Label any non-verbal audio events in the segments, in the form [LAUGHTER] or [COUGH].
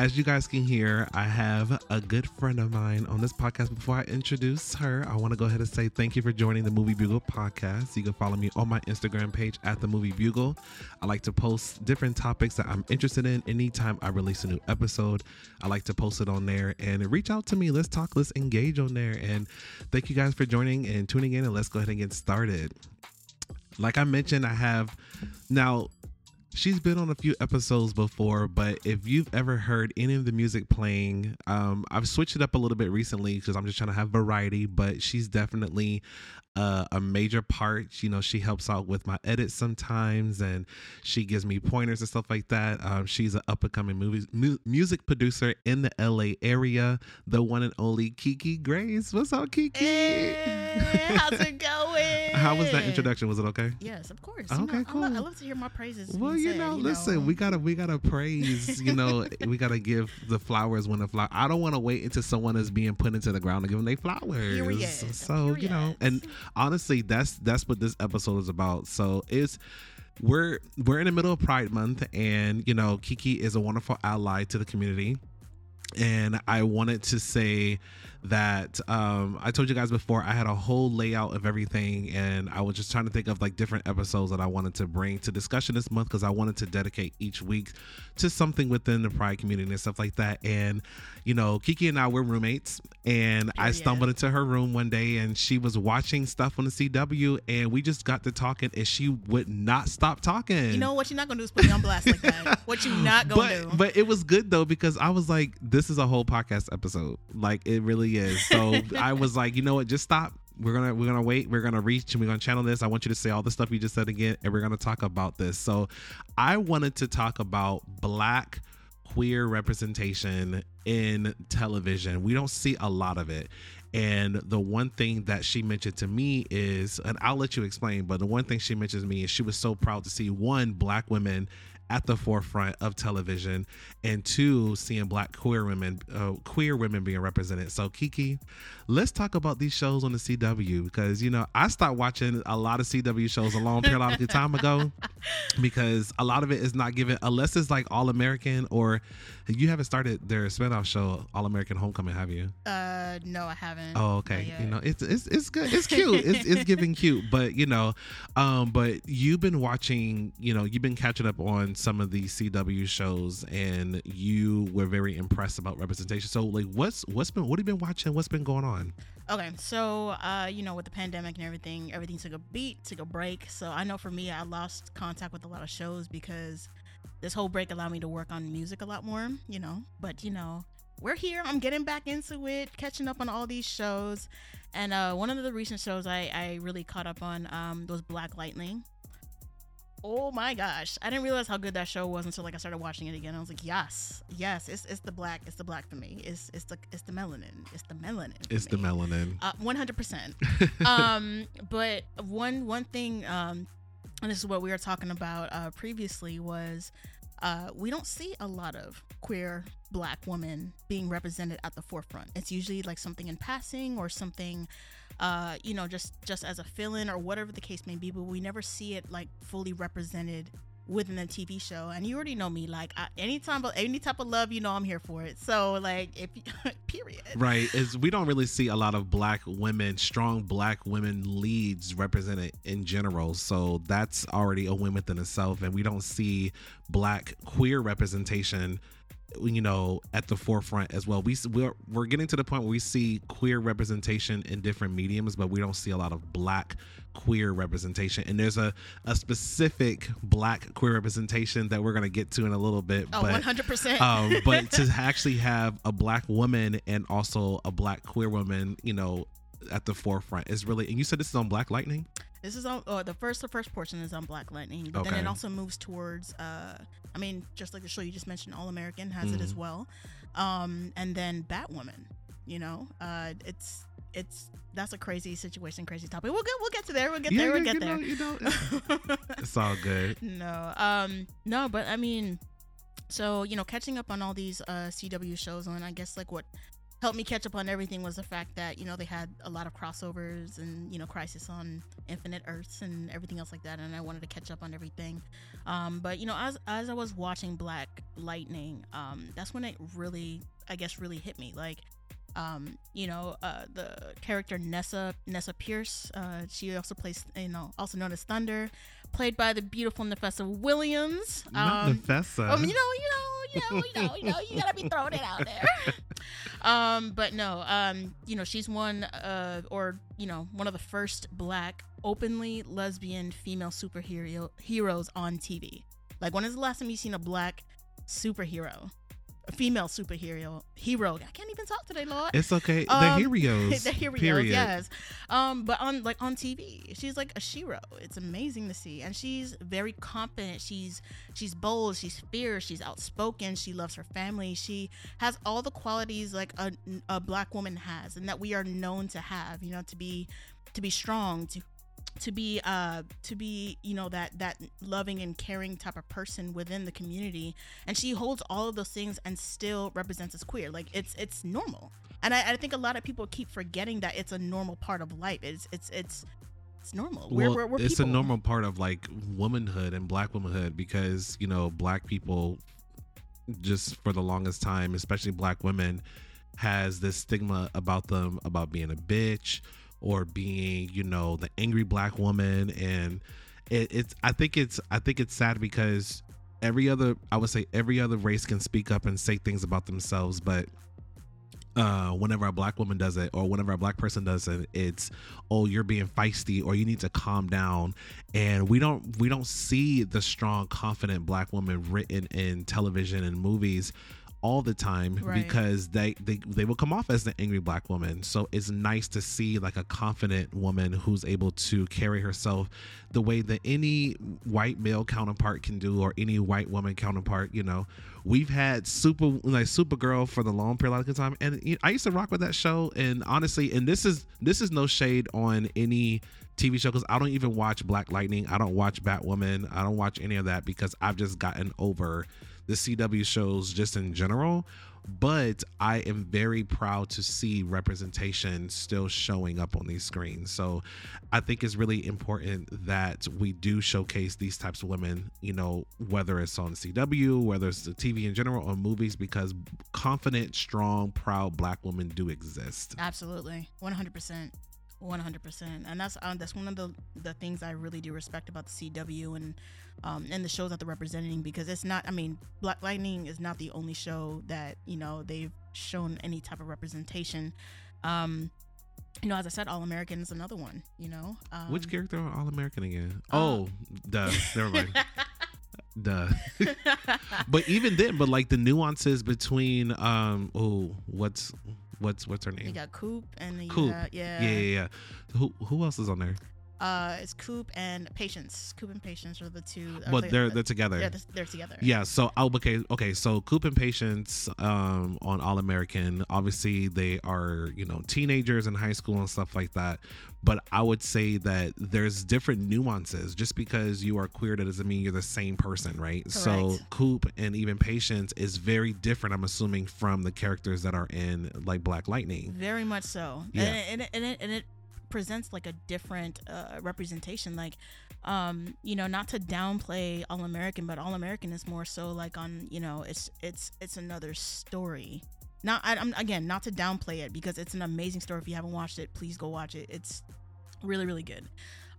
as you guys can hear, I have a good friend of mine on this podcast. Before I introduce her, I want to go ahead and say thank you for joining the Movie Bugle podcast. You can follow me on my Instagram page at the Movie Bugle. I like to post different topics that I'm interested in anytime I release a new episode. I like to post it on there and reach out to me. Let's talk, let's engage on there. And thank you guys for joining and tuning in. And let's go ahead and get started. Like I mentioned, I have now she's been on a few episodes before, but if you've ever heard any of the music playing, um, I've switched it up a little bit recently because I'm just trying to have variety. But she's definitely uh, a major part. You know, she helps out with my edits sometimes, and she gives me pointers and stuff like that. Um, she's an up and coming movies mu- music producer in the LA area, the one and only Kiki Grace. What's up, Kiki? Hey, how's it going? [LAUGHS] How was that introduction? Was it okay? Yes, of course. Okay, you know, I, cool. love, I love to hear my praises. Well, you said, know, listen, we gotta we gotta praise. You know, [LAUGHS] we gotta give the flowers when the flower. I don't want to wait until someone is being put into the ground to give them their flowers. Period. So you know, and honestly, that's that's what this episode is about. So it's we're we're in the middle of Pride Month, and you know, Kiki is a wonderful ally to the community. And I wanted to say that um, I told you guys before I had a whole layout of everything, and I was just trying to think of like different episodes that I wanted to bring to discussion this month because I wanted to dedicate each week to something within the Pride community and stuff like that. And you know, Kiki and I were roommates, and I Period. stumbled into her room one day, and she was watching stuff on the CW, and we just got to talking, and she would not stop talking. You know what you're not gonna do is put me on blast like that. [LAUGHS] What you not gonna but do? but it was good though because I was like, this is a whole podcast episode. Like it really is. So [LAUGHS] I was like, you know what? Just stop. We're gonna we're gonna wait. We're gonna reach and we're gonna channel this. I want you to say all the stuff you just said again, and we're gonna talk about this. So I wanted to talk about black queer representation in television. We don't see a lot of it. And the one thing that she mentioned to me is, and I'll let you explain, but the one thing she mentioned to me is she was so proud to see one, black women at the forefront of television, and two, seeing black queer women, uh, queer women being represented. So Kiki, let's talk about these shows on the CW because you know I stopped watching a lot of CW shows a long periodic time ago [LAUGHS] because a lot of it is not given unless it's like All American or you haven't started their spinoff show All American Homecoming, have you? uh, no, I haven't. Oh, okay. You know, it's it's it's good. It's cute. it's it's giving cute. But you know, um, but you've been watching. You know, you've been catching up on some of these CW shows, and you were very impressed about representation. So, like, what's what's been what have you been watching? What's been going on? Okay, so uh, you know, with the pandemic and everything, everything took a beat, took a break. So I know for me, I lost contact with a lot of shows because this whole break allowed me to work on music a lot more. You know, but you know, we're here. I'm getting back into it, catching up on all these shows. And uh, one of the recent shows I, I really caught up on um, was Black Lightning. Oh my gosh, I didn't realize how good that show was until like I started watching it again. I was like, yes, yes, it's, it's the black, it's the black for me. It's it's the it's the melanin, it's the melanin. It's the melanin. Uh, 100%. [LAUGHS] um, but one one thing, um, and this is what we were talking about uh, previously, was uh, we don't see a lot of queer black women being represented at the forefront. It's usually like something in passing or something, uh, you know, just just as a fill-in or whatever the case may be. But we never see it like fully represented within a TV show. And you already know me, like I, anytime, any type of love, you know, I'm here for it. So like, if [LAUGHS] period. Right. Is we don't really see a lot of black women, strong black women leads represented in general. So that's already a win within itself. And we don't see black queer representation you know at the forefront as well we we're, we're getting to the point where we see queer representation in different mediums but we don't see a lot of black queer representation and there's a, a specific black queer representation that we're going to get to in a little bit Oh, but 100%. um, but to [LAUGHS] actually have a black woman and also a black queer woman, you know, at the forefront is really. And you said this is on Black Lightning. This is on oh, the first the first portion is on Black Lightning, but then it also moves towards uh I mean, just like the show you just mentioned, All American has it as Mhm. well. Um and then Batwoman, you know. Uh it's it's that's a crazy situation, crazy topic. We'll get we'll get to there. We'll get there. We'll you get know, there. you know, [LAUGHS] it's all good. no. Um no, but I mean so, you know, catching up on all these uh CW shows and I guess like what helped me catch up on everything was the fact that you know they had a lot of crossovers and you know Crisis on Infinite Earths and everything else like that, and I wanted to catch up on everything. Um, but you know, as as I was watching Black Lightning, um, that's when it really, I guess, really hit me. Like, um, you know, uh, the character Nessa Anissa Pierce, uh, she also plays, you know, also known as Thunder, played by the beautiful Nafessa Williams. Not Um, Nafessa. um, you know, you know, you know, you know, you know, you gotta be throwing it out there. [LAUGHS] um, but no, um, you know, she's one, uh, or you know, one of the first black openly lesbian female superhero heroes on TV. Like, when is the last time you seen a black superhero, female superhero hero? I can't even talk today, Lord. it's okay. The Um, heroes. [LAUGHS] the heroes, period. yes. Um, but on like on TV, she's like a shero. It's amazing to see, and she's very confident. She's she's bold. She's fierce. She's outspoken. She loves her family. She has all the qualities like a, a black woman has, and that we are known to have. You know, to be to be strong, to to be uh to be you know that that loving and caring type of person within the community. And she holds all of those things and still represents as queer. Like it's it's normal. And I, I think a lot of people keep forgetting that it's a normal part of life. It's it's it's it's normal. We're, well, we're, we're it's a normal part of like womanhood and black womanhood because you know black people just for the longest time especially black women has this stigma about them about being a bitch or being you know the angry black woman. And it, it's i think it's i think it's sad because every other i would say every other race can speak up and say things about themselves but uh whenever a black woman does it or whenever a black person does it it's oh you're being feisty or you need to calm down. And we don't we don't see the strong confident black woman written in television and movies all the time Right. because they, they they will come off as the angry black woman. So it's nice to see like a confident woman who's able to carry herself the way that any white male counterpart can do or any white woman counterpart you know. We've had super like supergirl for the long period of time. And you know, i used to rock with that show. And honestly and this is this is no shade on any tv show because i don't even watch black lightning. I don't watch batwoman. I don't watch any of that because i've just gotten over the cw shows just in general but I am very proud to see representation still showing up on these screens. So I think it's really important that we do showcase these types of women, you know, whether it's on CW, whether it's the TV in general or movies, because confident, strong, proud black women do exist. Absolutely, one hundred percent, one hundred percent, and that's um, that's one of the the things I really do respect about the CW and um and the shows that they're representing because it's not. I mean, Black Lightning is not the only show that you know they've shown any type of representation. Um, you know, as I said, All American is another one. You know, um, Which character are All American again? Uh, oh, duh. Never mind. [LAUGHS] Duh. but even then, but like the nuances between um oh what's what's what's her you name? got Coop and you Coop. got- yeah, Yeah, yeah, yeah. Who who else is on there? Uh, it's Coop and Patience. Coop and Patience are the two. are But the- they're they're together. yeah, they're, they're together. Yeah, so oh, okay, okay. So Coop and Patience um, on All American. Obviously, they are you know teenagers in high school and stuff like that. But I would say that there's different nuances. Just because you are queer, that doesn't mean you're the same person, right? Correct. So. Coop and even Patience is very different. I'm assuming from the characters that are in like Black Lightning. Very much so. Yeah. And, and, and, it, and it presents like a different uh, representation. Like, um, you know, not to downplay All American, but All American is more so like on, you know, it's it's it's another story. Not I, I'm again not to downplay it because it's an amazing story. If you haven't watched it, please go watch it. It's really really good.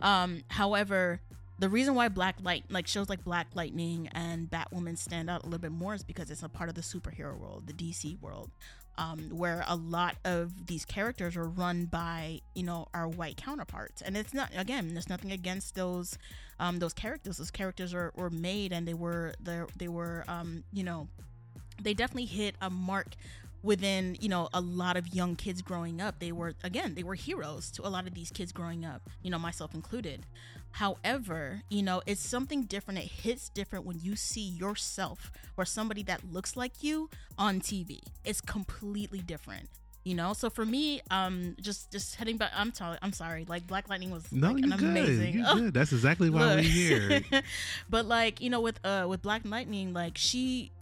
Um, however, the reason why Black Light like shows like Black Lightning and Batwoman stand out a little bit more is because it's a part of the superhero world, the DC world um, where a lot of these characters are run by you know our white counterparts. And it's not again there's nothing against those um, those characters. Those characters are, were made and they were they were um, you know they definitely hit a mark within you know a lot of young kids growing up. They were again they were heroes to a lot of these kids growing up you know myself included however you know it's something different it hits different when you see yourself or somebody that looks like you on tv it's completely different you know so for me um just just heading back i'm sorry i'm sorry like black lightning was No, like you're an good. amazing You're [LAUGHS] good. That's exactly why we're here. [LAUGHS] but like you know with uh with black lightning like she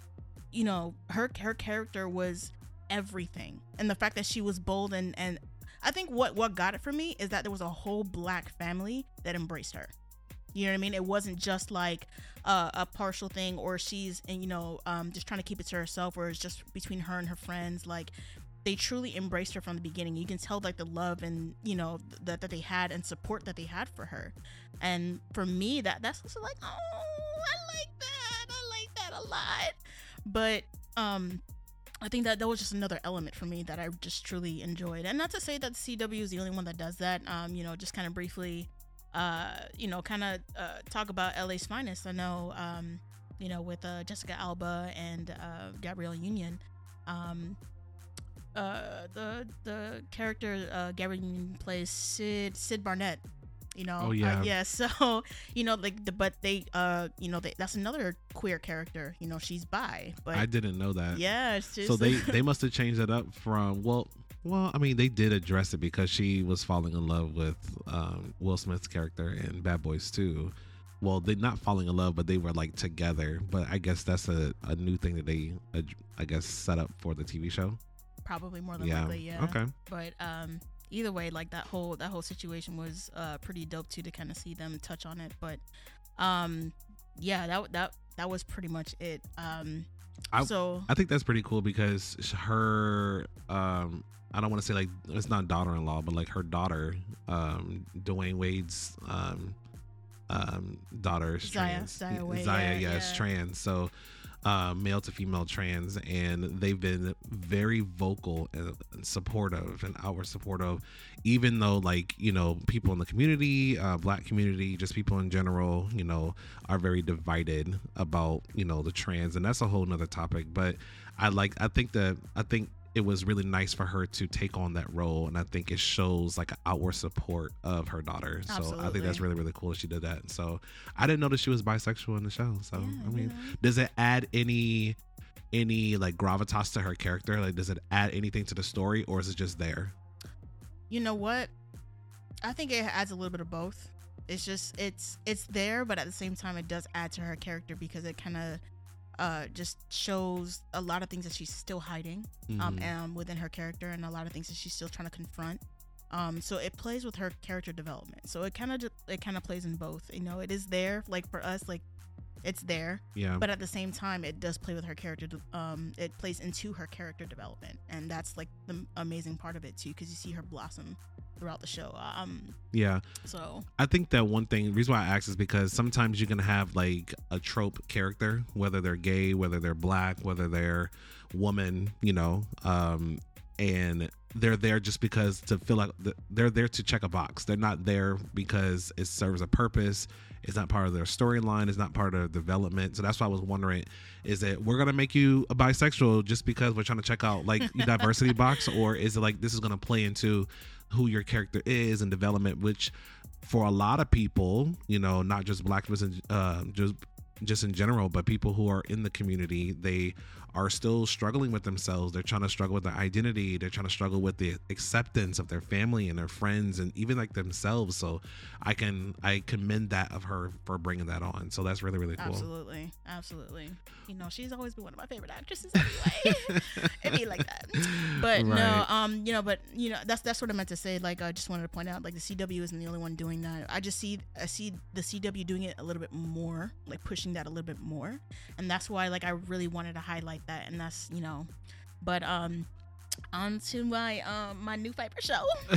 you know her her character was everything. And the fact that she was bold and and I think what what got it for me is that there was a whole black family that embraced her. You know what I mean? It wasn't just like uh, a partial thing, or she's and you know um, just trying to keep it to herself, or it's just between her and her friends. Like they truly embraced her from the beginning. You can tell like the love and you know that that they had and support that they had for her. And for me, that that's also like, oh, I like that. I like that a lot. But um, I think that that was just another element for me that I just truly enjoyed. And not to say that CW is the only one that does that. Um, you know, just kind of briefly uh, you know, kind of uh, talk about LA's finest. I know, um, you know, with uh, Jessica Alba and uh, Gabrielle Union, um, uh, the the character uh, Gabrielle Union plays Syd Syd Burnett. You know, Oh, yeah. uh, yeah. [LAUGHS] So you know, like, the, but they, uh, you know, they, that's another queer character. You know, she's bi, but I didn't know that. yeah, it's just So they [LAUGHS] they must have changed it up from well well I mean they did address it because she was falling in love with um, Will Smith's character in Bad Boys 2. Well, they're not falling in love, but they were like together. But I guess that's a, a new thing that they uh, I guess set up for the TV show. probably more than Yeah. likely, yeah. Okay. but um either way like that whole that whole situation was uh pretty dope too to kind of see them touch on it but um yeah that that that was pretty much it um I- so I think that's pretty cool because her um I don't want to say like it's not daughter-in-law, but like her daughter, um, Dwyane Wade's um, um, daughter is Zaya- trans. Zaya Wade, Zaya, yeah, yeah, yeah. trans. So uh, male to female trans, and they've been very vocal and supportive and outward supportive, even though like you know people in the community, uh, black community, just people in general, you know, are very divided about you know the trans, and that's a whole nother topic. But I like, I think that I think it was really nice for her to take on that role and i think it shows like outward support of her daughter. So i think that's really really cool that she did that so i didn't know that she was bisexual in the show so Yeah, i mean does it add any any like gravitas to her character? Like does it add anything to the story or is it just there? You know what? I think it adds a little bit of both. It's just it's it's there but at the same time it does add to her character because it kind of uh just shows a lot of things that she's still hiding um, Mhm. um within her character and a lot of things that she's still trying to confront. Um so it plays with her character development. So it kind of it kind of plays in both you know? It is there like for us like it's there yeah but at the same time it does play with her character de- um it plays into her character development and that's like the amazing part of it too because you see her blossom throughout the show um yeah so I think that one thing, reason why I ask is because sometimes you can have like a trope character, whether they're gay, whether they're black, whether they're woman, you know, um, and they're there just because to feel like th- they're there to check a box. They're not there because it serves a purpose. It's not part of their storyline. It's not part of development. So that's why I was wondering: is it we're gonna make you a bisexual just because we're trying to check out like diversity box, or is it like this is gonna play into who your character is and development, which for a lot of people, you know, not just black people, uh, just just in general, but people who are in the community, they are still struggling with themselves. They're trying to struggle with their identity. They're trying to struggle with the acceptance of their family and their friends and even like themselves. So I can I commend that of her for bringing that on. So that's really really cool. absolutely absolutely you know she's always been one of my favorite actresses anyway [LAUGHS] it be like that but no um you know but you know that's that's what i meant to say like i just wanted to point out like the cw isn't the only one doing that i just see i see the cw doing it a little bit more like pushing that a little bit more and that's why like i really wanted to highlight that and that's you know. But um on to my um my new favorite show. [LAUGHS]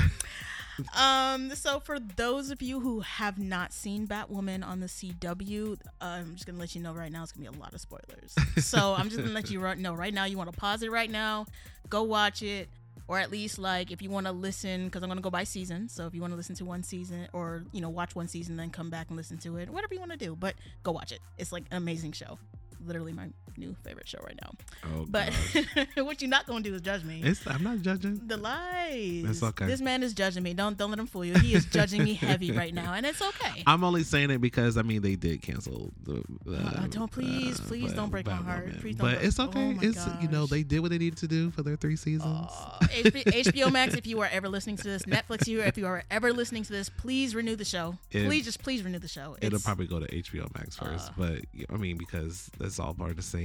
Um so for those of you who have not seen batwoman on the cw uh, i'm just gonna let you know right now it's gonna be a lot of spoilers. So i'm just gonna let you know right now you want to pause it right now go watch it or at least like if you want to listen because i'm gonna go by season. So if you want to listen to one season or you know watch one season then come back and listen to it whatever you want to do but go watch it. It's like an amazing show. Literally my new favorite show right now Oh, but [LAUGHS] what you're not gonna do is judge me it's I'm not judging. the lies. It's okay. This man is judging me. Don't don't let him fool you. He is judging me heavy right now, and it's okay. [LAUGHS] I'm only saying it because I mean they did cancel the. the Uh, don't- please, please but- don't break my heart. but- Please don't But break- it's okay. oh it's you know they did what they needed to do for their three seasons. HB- HBO [LAUGHS] Max, if you are ever listening to this, Netflix, you if you are ever listening to this, please renew the show. It- please, just please renew the show. It'll probably go to HBO Max first, uh, but I mean because that's all part of the same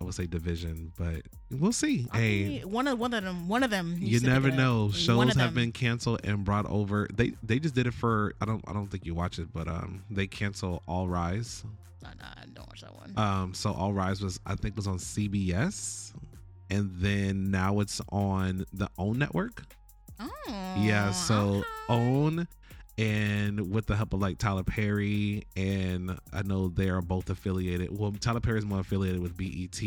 I would say division, but we'll see. I hey, mean, one of one of them, one of them. you needs to be never know. Shows have been canceled and brought over. They they just did it for. I don't I don't think you watch it, but um they cancel All Rise. Nah, nah, I don't watch that one. Um, so All Rise was I think was on CBS, and then now it's on the OWN network. oh, Yeah, so okay. OWN and with the help of like Tyler Perry and I know they are both affiliated. Well, Tyler Perry is more affiliated with BET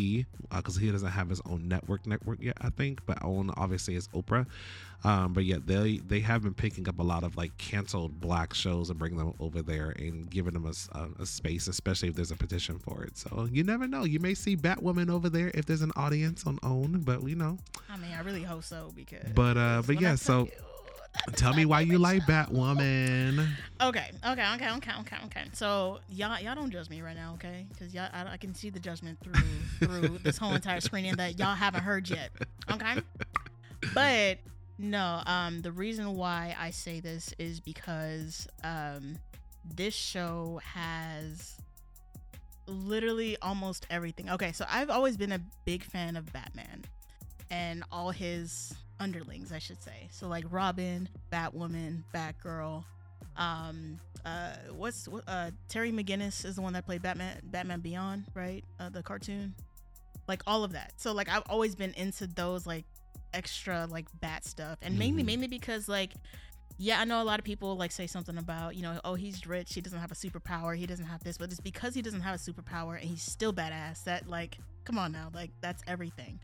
because he doesn't have his own network network yet, I think. But OWN obviously is Oprah. Um, but yeah, they they have been picking up a lot of like canceled black shows and bringing them over there and giving them a a space, especially if there's a petition for it. So you never know. You may see Batwoman over there if there's an audience on OWN, but you know. I mean, I really hope so because. But uh, but yeah, so you, tell me why you like. Batwoman. Okay, okay, okay, okay, okay, okay. So y'all, y'all don't judge me right now, okay? Because y'all, I, I can see the judgment through through [LAUGHS] this whole entire screening that y'all haven't heard yet, okay? But no, um, the reason why I say this is because um, this show has literally almost everything. Okay, so I've always been a big fan of Batman and all his underlings, I should say. So like Robin, Batwoman, Batgirl. Um, uh, what's uh Terry McGinnis is the one that played Batman, Batman Beyond, right? Uh, the cartoon, like all of that. So like I've always been into those like extra like bat stuff, and mainly Mhm. mainly because like. Yeah, I know a lot of people like say something about, you know, oh, he's rich, he doesn't have a superpower, he doesn't have this, but it's because he doesn't have a superpower and he's still badass that like, come on now, like that's everything.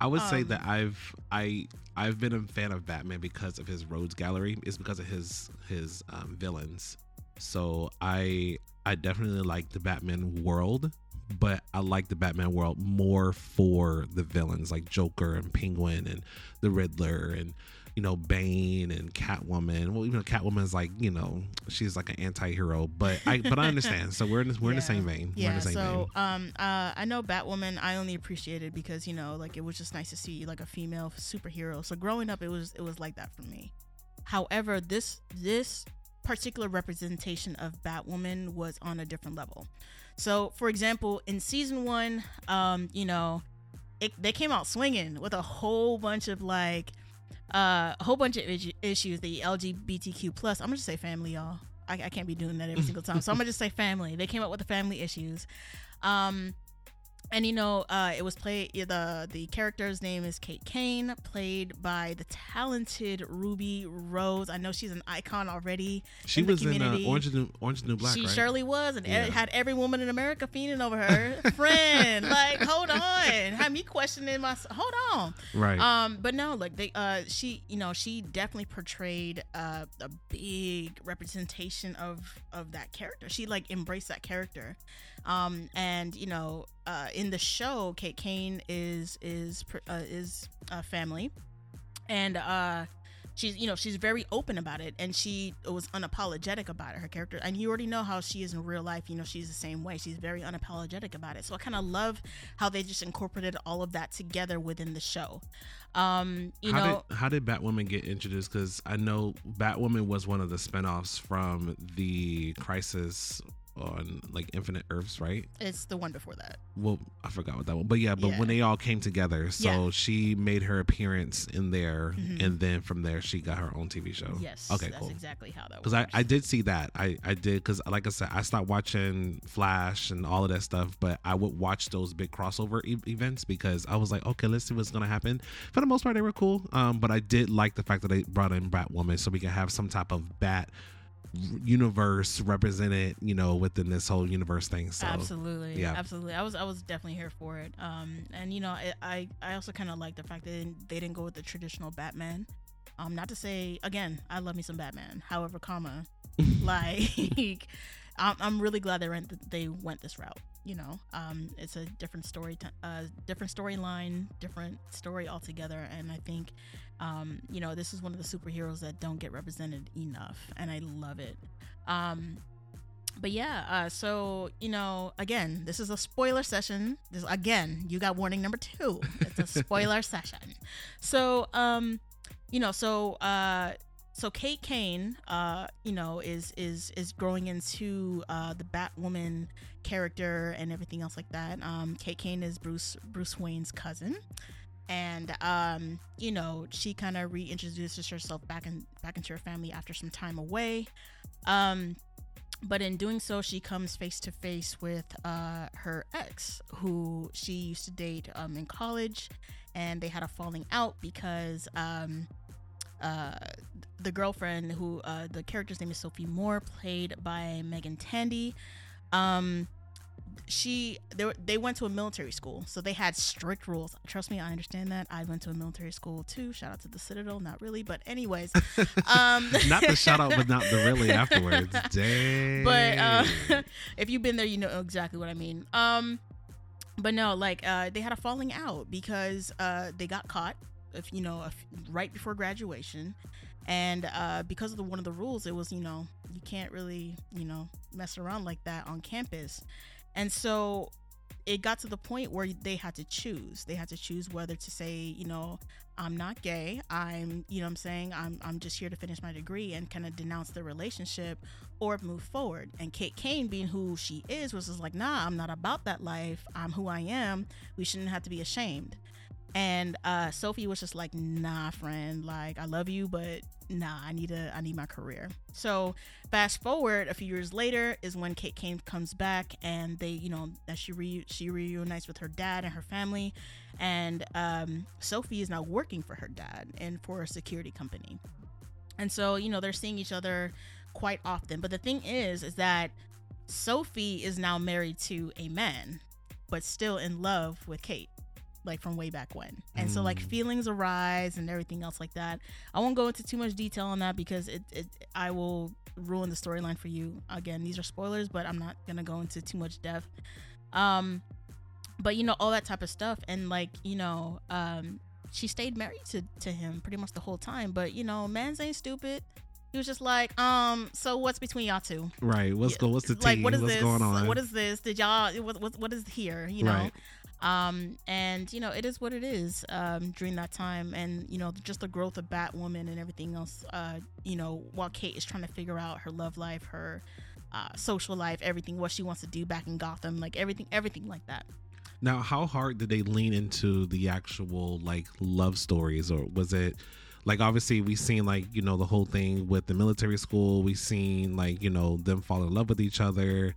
I would say Um, that I've I I've been a fan of Batman because of his rogues gallery. It's because of his his um, villains. So I I definitely like the Batman world, but I like the Batman world more for the villains like Joker and Penguin and the Riddler and you know Bane and Catwoman. Well, even Catwoman is like you know she's like an anti-hero, but I but I understand. So we're in we're in the [LAUGHS] same vein. we're in Yeah, the same so vein. um, uh, I know Batwoman. I only appreciated because you know, like it was just nice to see like a female superhero. So growing up, it was it was like that for me. However, this this particular representation of Batwoman was on a different level. So, for example, in season one, um, you know, it, they came out swinging with a whole bunch of like uh, a whole bunch of issues. The LGBTQ plus. I'm gonna just say family, y'all. I, I can't be doing that every [LAUGHS] single time, so I'm gonna just say family. They came up with the family issues. Um, and you know, uh, it was played. the The character's name is Kate Kane, played by the talented Ruby Rose. I know she's an icon already. She in was in uh. Orange is the New, Orange is the New Black, she right? surely was, and Yeah. had every woman in America fiending over her. [LAUGHS] Friend, like, hold on, had me questioning my. Hold on. right. Um, but no, like they, uh, she, you know, she definitely portrayed uh, a big representation of of that character. She like embraced that character, um, and you know, uh, in the show, Kate Kane is is uh, is uh, family, and uh, she's you know she's very open about it, and she was unapologetic about it. Her character, and you already know how she is in real life. You know, she's the same way. She's very unapologetic about it. So I kind of love how they just incorporated all of that together within the show. Um, you how know, did how did Batwoman get introduced? Because I know Batwoman was one of the spinoffs from the Crisis on like Infinite Earths, right? it's the one before that. Well, I forgot what that one, but yeah, but Yeah. when they all came together, so Yeah. she made her appearance in there, Mhm. and then from there she got her own TV show. Yes. Okay, that's cool. exactly how that was. Because. I, I did see that I, I did because like I said I stopped watching Flash and all of that stuff but I would watch those big crossover e- events because I was like okay let's see what's gonna happen for the most part they were cool um but I did like the fact that they brought in Batwoman so we can have some type of Bat universe represented you know within this whole universe thing so absolutely yeah. absolutely. I was i was definitely here for it um and you know i i, I also kind of like the fact that they didn't, they didn't go with the traditional batman. Um not to say again i love me some batman however comma [LAUGHS] like I'm, I'm really glad they went they went this route you know? Um it's a different story t- uh different storyline different story altogether and i think um you know this is one of the superheroes that don't get represented enough and i love it. Um but yeah uh so you know again this is a spoiler session. This again you got warning number two. It's a spoiler [LAUGHS] session. So um you know so uh so Kate Kane, uh, you know, is is is growing into uh, the Batwoman character and everything else like that. Um, Kate Kane is Bruce Bruce Wayne's cousin, and um, you know, she kind of reintroduces herself back in back into her family after some time away. Um, but in doing so, she comes face to face with uh, her ex, who she used to date um, in college, and they had a falling out because um, uh, the girlfriend, who uh, the character's name is Sophie Moore, played by Meagan Tandy. Um, she they, were, they went to a military school so they had strict rules. Trust me i understand that. I went to a military school too. Shout out to the citadel not really but anyways [LAUGHS] um not the shout out but not the really [LAUGHS] afterwards. Dang but uh, [LAUGHS] if you've been there you know exactly what i mean. Um but no like uh they had a falling out because uh they got caught if you know if, right before graduation. And uh, because of the, one of the rules it was you know you can't really you know mess around like that on campus and so it got to the point where they had to choose. They had to choose whether to say, you know, I'm not gay. I'm, you know I'm saying? I'm I'm just here to finish my degree and kind of denounce the relationship or move forward. And Kate Kane being who she is was just like, "Nah, I'm not about that life. I'm who I am. We shouldn't have to be ashamed." And uh, Sophie was just like, "Nah, friend. Like, I love you, but nah, I need a, I need my career." So, fast forward a few years later is when Kate Kane comes back, and they, you know, that she re she reunites with her dad and her family, and um, Sophie is now working for her dad and for a security company, and so you know they're seeing each other quite often. But the thing is, is that Sophie is now married to a man, but still in love with Kate like from way back when. And mm. so like mm. feelings arise and everything else like that. I won't go into too much detail on that because it, it I will ruin the storyline for you. Again, these are spoilers, but I'm not gonna go into too much depth. Um but you know, all that type of stuff and like, you know, um she stayed married to, to him pretty much the whole time. But you know, man's ain't stupid. He was just like, um, so what's between y'all two? Right. What's go? What's the tea? Like, what is what's this? going on? What is this? Did y'all? What, what, what is here? You know. Right. Um, and you know, it is what it is um, during that time, and you know, just the growth of Batwoman and everything else. Uh, you know, while Kate is trying to figure out her love life, her uh, social life, everything, what she wants to do back in Gotham, like everything, everything like that. Now, how hard did they lean into the actual like love stories, or was it? like obviously we seen like you know the whole thing with the military school we seen like you know them fall in love with each other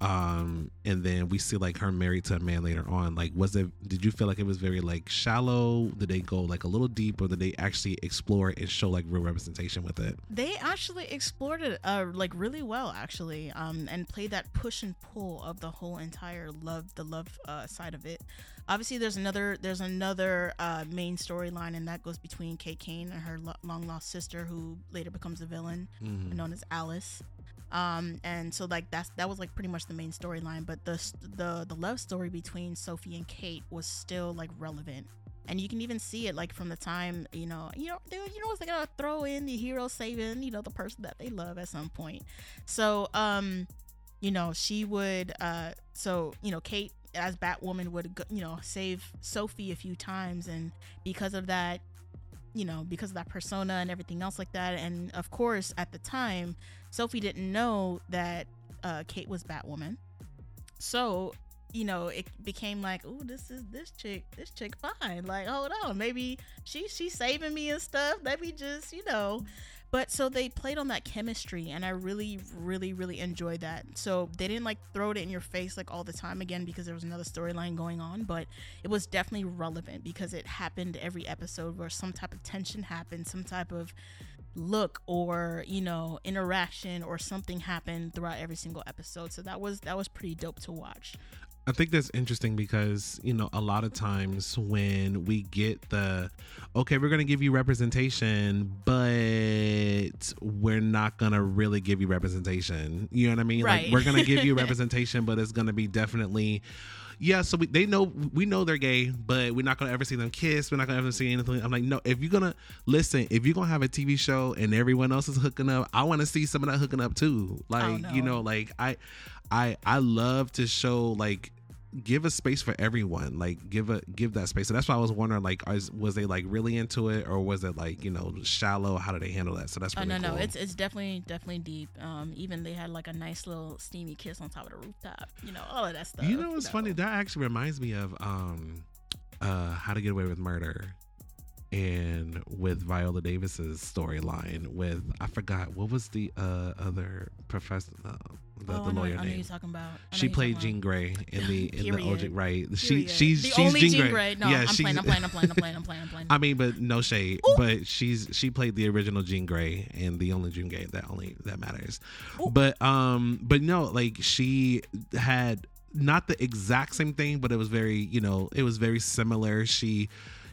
um and then we see like her married to a man later on. Like was it did you feel like it was very like shallow? Did they go like a little deep or did they actually explore and show like real representation with it? They actually explored it uh like really well actually um and played that push and pull of the whole entire love the love uh side of it. Obviously there's another there's another uh main storyline and that goes between kate kane and her lo- long lost sister who later becomes a villain mm-hmm. known as alice um and so like that's that was like pretty much the main storyline but the the the love story between sophie and kate was still like relevant. And you can even see it like from the time you know you know they, you know they're gonna throw in the hero saving you know the person that they love at some point. So um you know she would uh so you know kate as batwoman would you know save sophie a few times and because of that you know because of that persona and everything else like that and of course at the time Sophie didn't know that uh, Kate was Batwoman. So, you know, it became like, oh, this is this chick, this chick fine. Like, hold on, maybe she she's saving me and stuff. Let me just, you know. But so they played on that chemistry, and I really, really, really enjoyed that. So they didn't like throw it in your face like all the time again because there was another storyline going on, but it was definitely relevant because it happened every episode where some type of tension happened, some type of look or you know interaction or something happened throughout every single episode so that was that was pretty dope to watch I think that's interesting because, you know, a lot of times when we get the, okay, we're going to give you representation, but we're not going to really give you representation. You know what I mean? Right. Like, we're going to give you [LAUGHS] representation, but it's going to be definitely, yeah, so we, they know we know they're gay, but we're not gonna ever see them kiss. We're not gonna ever see anything. I'm like, no. If you're gonna listen, if you're gonna have a TV show and everyone else is hooking up, I want to see some of that hooking up too. Like, oh, no. you know, like I, I, I love to show like give a space for everyone. Like give a give that space. So that's why I was wondering, like, is, was they like really into it, or was it like you know shallow? How did they handle that? So that's Oh really no cool. no, it's it's definitely definitely deep. Um, even they had like a nice little steamy kiss on top of the rooftop. You know all of that stuff. you know what's funny? That actually reminds me of um, uh, How to Get Away with Murder. And with Viola Davis's storyline, with I forgot what was the uh, other professor, uh, the, oh, the lawyer know name. talking about. She played Jean Grey in the in the Period. right. She she's the she's only Jean, Jean Grey. Grey. No, yeah, I'm she's, playing, I'm playing, I'm playing, I'm playing, I'm playing, I'm [LAUGHS] playing. I mean, but no shade. Ooh. But she's she played the original Jean Grey and the only Jean Grey that only that matters. Ooh. But um, but no, like she had not the exact same thing, but it was very you know it was very similar. She.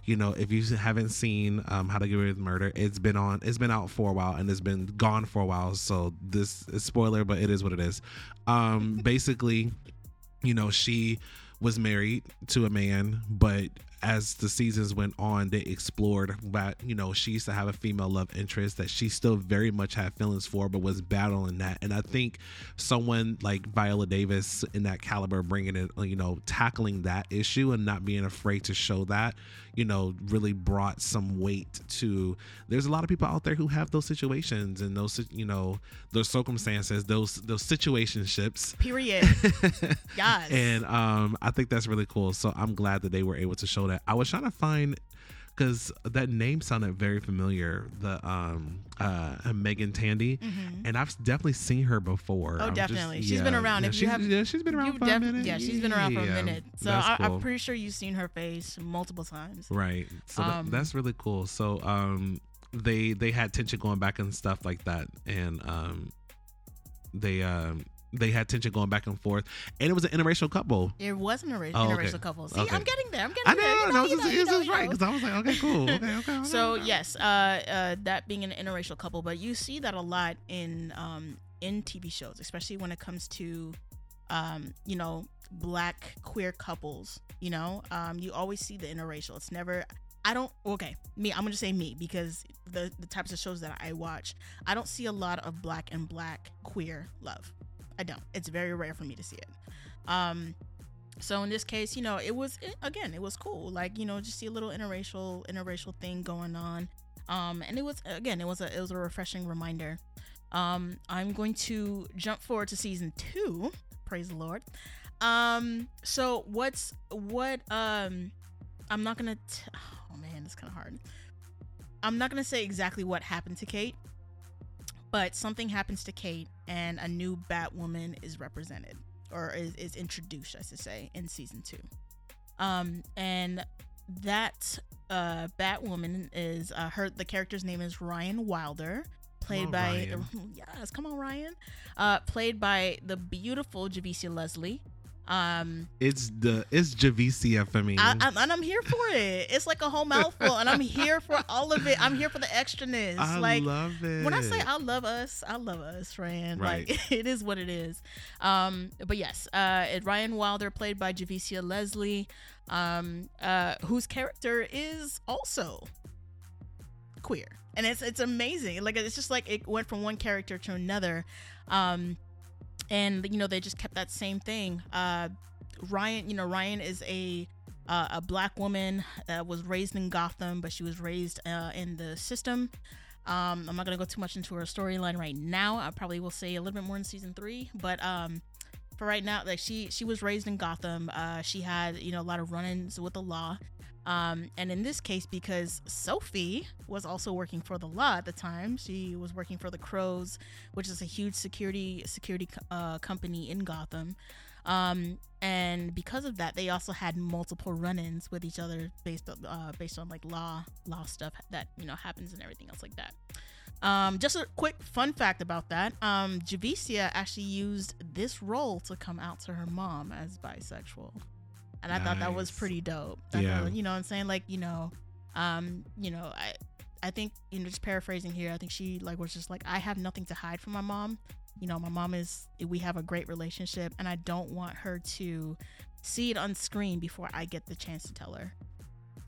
You know, if you haven't seen um, How to Get Away with Murder, it's been on, it's been out for a while, and it's been gone for a while. So this is spoiler, but it is what it is. Um, basically, you know, she was married to a man, but as the seasons went on, they explored that, you know, she used to have a female love interest that she still very much had feelings for, but was battling that. And I think someone like Viola Davis in that caliber, bringing it, you know, tackling that issue and not being afraid to show that, you know, really brought some weight to. There's a lot of people out there who have those situations and those, you know, those circumstances, those those situationships. Period. [LAUGHS] Yes. And um, I think that's really cool. So I'm glad that they were able to show that. I was trying to find because that name sounded very familiar. The um uh Meagan Tandy, Mhm. and I've definitely seen her before. Oh, I'm just- definitely. She's been around. Yeah, If you have- yeah, she's been around for a minute. Yeah, she's been around for a minute. So I, cool. I'm pretty sure you've seen her face multiple times. Right. So that- Um, that's really cool. So um they they had tension going back and stuff like that and um they um they had tension going back and forth and it was an interracial couple. It wasn't a ra- Oh, okay. interracial couple. See, Okay. I'm getting there. I'm getting I there. know, You no, know, it's you know, you know, just right because I was like, okay, cool, okay, okay. okay, So yes, uh, uh, that being an interracial couple, but you see that a lot in um, in TV shows, especially when it comes to um, you know black queer couples. You know, um, you always see the interracial. It's never. I don't. Okay, me. I'm gonna say me because the the types of shows that I watch, I don't see a lot of black and black queer love. I don't. It's very rare for me to see it. Um, so in this case, you know, it was it, again, it was cool. Like you know, just see a little interracial interracial thing going on. Um, and it was again, it was a it was a refreshing reminder. Um, I'm going to jump forward to season two. Praise the Lord. Um, so what's what? Um, I'm not gonna. T- oh man, it's kind of hard. I'm not gonna say exactly what happened to Kate, but something happens to Kate, and a new Batwoman is represented or is, is introduced, I should say, in season two. Um, and that uh, Batwoman is uh, her. The character's name is Ryan Wilder, played on, by Ryan. [LAUGHS] yes, come on, Ryan, uh, played by the beautiful Javicia Leslie. Um, it's the it's Javicia for me. I, I, and I'm here for it. It's like a whole mouthful, and I'm here for all of it. I'm here for the extraness. I like love it. when I say I love us, I love us, friend. Right. Like [LAUGHS] it is what it is. Um, but yes, uh, it- Ryan Wilder, played by Javicia Leslie, um, uh, whose character is also queer, and it's it's amazing. Like it's just like it went from one character to another, um, and you know they just kept that same thing. Uh, Ryan, you know, Ryan is a uh, a black woman that was raised in Gotham, but she was raised uh, in the system. Um, I'm not gonna go too much into her storyline right now. I probably will say a little bit more in season three, but um, for right now, like she she was raised in Gotham. Uh, she had you know a lot of run-ins with the law. Um, and in this case, because Sophie was also working for the law at the time, she was working for the Crows, which is a huge security security uh, company in Gotham. Um, and because of that, they also had multiple run-ins with each other based on uh, based on like law law stuff that you know happens and everything else like that. Um, just a quick fun fact about that. Um, Javicia actually used this role to come out to her mom as bisexual. And I thought that was pretty dope. I Yeah. thought, you know what I'm saying? Like, you know, um, you know, I I think, you know, just paraphrasing here, I think she like was just like, I have nothing to hide from my mom. You know, my mom is we have a great relationship and I don't want her to see it on screen before I get the chance to tell her.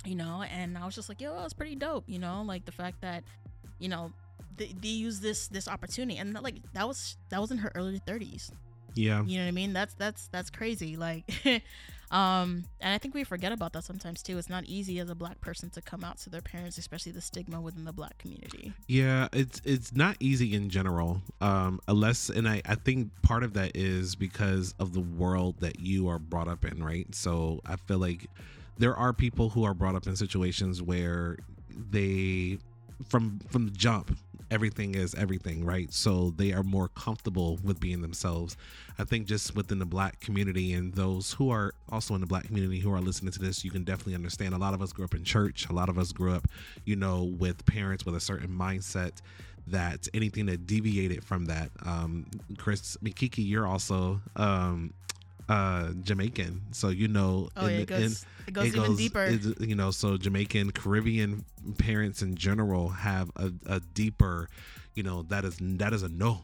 You know, and I was just like, yo, that's pretty dope, you know, like the fact that, you know, they, they use this this opportunity and like that was that was in her early 30s yeah. you know what i mean that's that's that's crazy like [LAUGHS] Um, and I think we forget about that sometimes too. It's not easy as a black person to come out to their parents, especially the stigma within the black community. Yeah, it's it's not easy in general. Um, unless and I, I think part of that is because of the world that you are brought up in, right? So I feel like there are people who are brought up in situations where they from from the jump everything is everything right? So they are more comfortable with being themselves. I think just within the black community and those who are also in the black community who are listening to this you can definitely understand. A lot of us grew up in church. A lot of us grew up you know with parents with a certain mindset that anything that deviated from that. Um chris mikiki you're also um uh Jamaican, so you know, oh, in, it goes, in, it goes it even goes, deeper. It, you know, so Jamaican Caribbean parents in general have a, a deeper, you know, that is that is a no.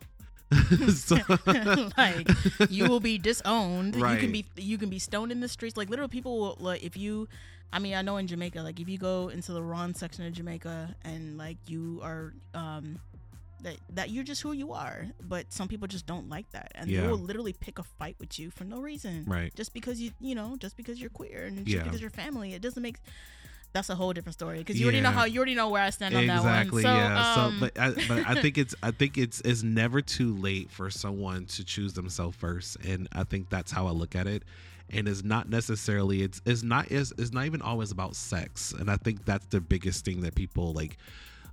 [LAUGHS] so, [LAUGHS] like you will be disowned. Right. You can be you can be stoned in the streets. Like literal people will like if you I mean, I know in Jamaica, like if you go into the wrong section of Jamaica and like you are um that that you're just who you are but some people just don't like that and yeah. they will literally pick a fight with you for no reason right just because you you know just because you're queer and just yeah. because you're family it doesn't make that's a whole different story because you yeah. already know how you already know where I stand on exactly, that one. So, yeah. Um, so, but I, but I think it's [LAUGHS] I think it's it's never too late for someone to choose themselves first, and I think that's how I look at it. And it's not necessarily it's it's not it's, it's not even always about sex, and I think that's the biggest thing that people like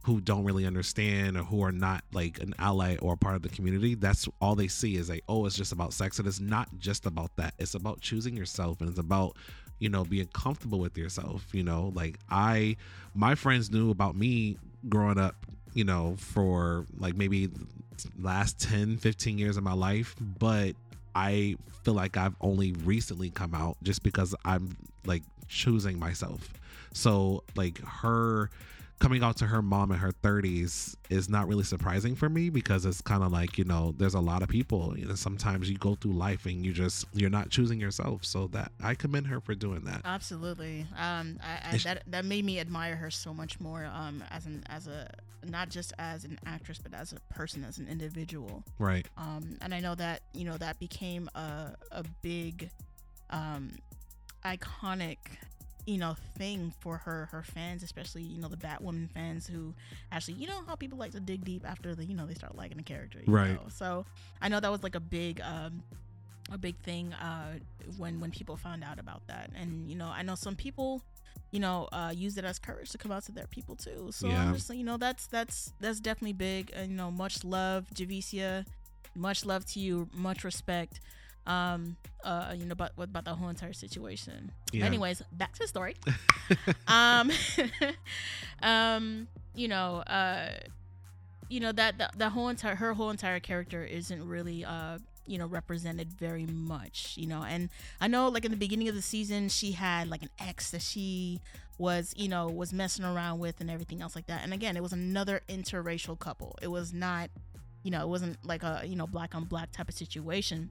who don't really understand or who are not like an ally or part of the community that's all they see is like oh it's just about sex. And it's not just about that. It's about choosing yourself and it's about you know being comfortable with yourself you know? Like i my friends knew about me growing up you know for like maybe last 10 15 years of my life but i feel like i've only recently come out just because i'm like choosing myself. So like her coming out to her mom in her 30s is not really surprising for me because it's kind of like you know there's a lot of people you know sometimes you go through life and you just you're not choosing yourself. So that i commend her for doing that. Absolutely. Um I, I that that made me admire her so much more um as an as a not just as an actress but as a person as an individual. Right. Um and i know that you know that became a a big um iconic you know thing for her her fans especially you know the batwoman fans who actually you know how people like to dig deep after the you know they start liking the character right. know? so i know that was like a big um a big thing uh when when people found out about that. And you know i know some people you know uh use it as courage to come out to their people too. So yeah. i'm just you know that's that's that's definitely big. And you know much love javicia. Much love to you. Much respect um uh you know about about the whole entire situation. Yeah. anyways back to the story. [LAUGHS] Um [LAUGHS] um you know uh you know that the, the whole entire her whole entire character isn't really uh you know represented very much you know. And i know like in the beginning of the season she had like an ex that she was you know was messing around with and everything else like that. And again it was another interracial couple. It was not you know it wasn't like a you know black on black type of situation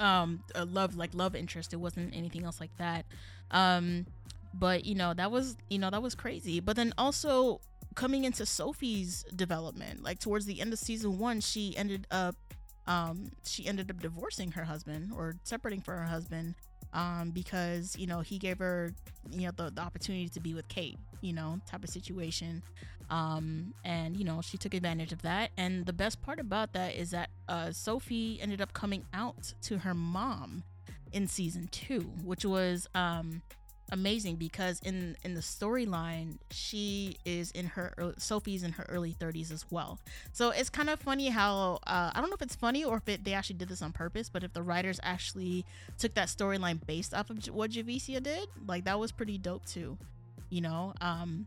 um a love like love interest. It wasn't anything else like that. Um but you know that was you know that was crazy. But then also coming into sophie's development like towards the end of season one she ended up um she ended up divorcing her husband or separating from her husband um because you know he gave her you know the, the opportunity to be with kate you know type of situation um, and you know she took advantage of that. And the best part about that is that uh, sophie ended up coming out to her mom in season two which was um, amazing because in in the storyline she is in her sophie's in her early 30s as well. So it's kind of funny how uh, i don't know if it's funny or if it, they actually did this on purpose but if the writers actually took that storyline based off of what javicia did like that was pretty dope too you know? Um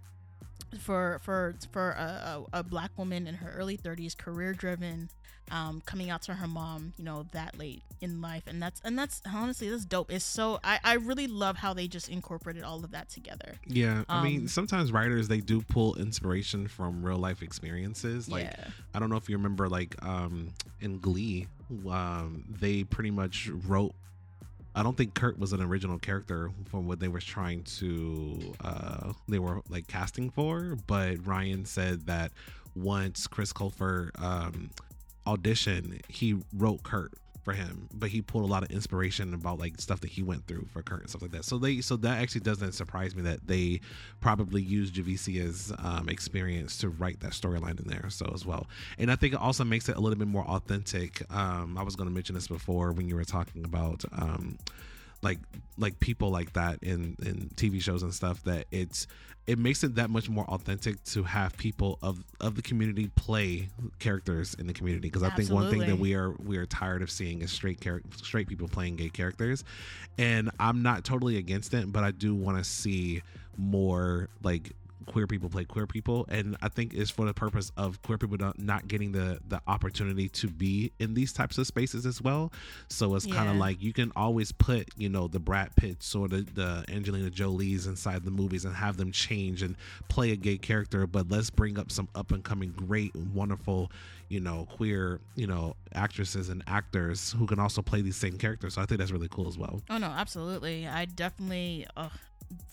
for for for a, a, a, black woman in her early 30s career driven um coming out to her mom you know that late in life. And that's and that's honestly that's dope. It's so i i really love how they just incorporated all of that together. Yeah i um, mean sometimes writers they do pull inspiration from real life experiences. Like yeah. i don't know if you remember like um in glee um they pretty much wrote I don't think Kurt was an original character from what they were trying to uh they were like casting for, but Ryan said that once Chris Colfer um auditioned, he wrote Kurt for him, but he pulled a lot of inspiration about like stuff that he went through for Kurt and stuff like that. So they so that actually doesn't surprise me that they probably used Javicia's um, experience to write that storyline in there. So as well, and I think it also makes it a little bit more authentic. Um, I was going to mention this before when you were talking about. Um, like like people like that in in TV shows and stuff that it's it makes it that much more authentic to have people of of the community play characters in the community. Because I think one thing that we are we are tired of seeing is straight char- straight people playing gay characters. And I'm not totally against it but I do want to see more like queer people play queer people and i think it's for the purpose of queer people not- not getting the the opportunity to be in these types of spaces as well. So it's kind of like you can always put you know the brad pitts or the, the angelina jolies inside the movies and have them change and play a gay character but let's bring up some up and coming great wonderful you know queer you know actresses and actors who can also play these same characters. So i think that's really cool as well. Oh no, absolutely. I definitely,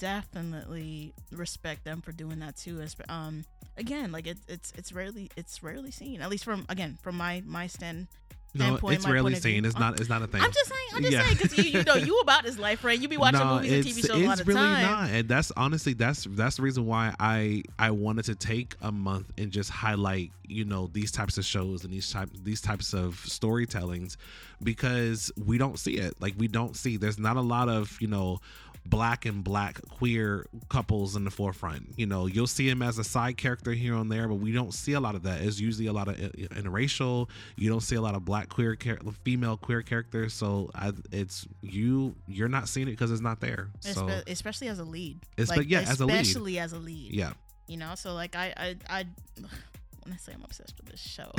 definitely respect them for doing that too. Um, again, like it, it's it's rarely it's rarely seen. At least from again from my my stand. no it's rarely point of view. seen it's not it's not a thing I'm just saying. I'm just Yeah. saying because you, you know you about this life, right? You be watching movies and TV shows a lot of really time. not, and that's honestly that's that's the reason why I I wanted to take a month and just highlight you know these types of shows and these type these types of storytellings because we don't see it like we don't see there's not a lot of you know black and black queer couples in the forefront you know you'll see him as a side character here and there but we don't see a lot of that it's usually a lot of uh, interracial you don't see a lot of black queer char- female queer characters so I, it's you you're not seeing it because it's not there so Espe- especially as a lead. Espe- like, yeah, as a lead. especially as a lead. yeah You know, so like I I I when I say I'm obsessed with this show,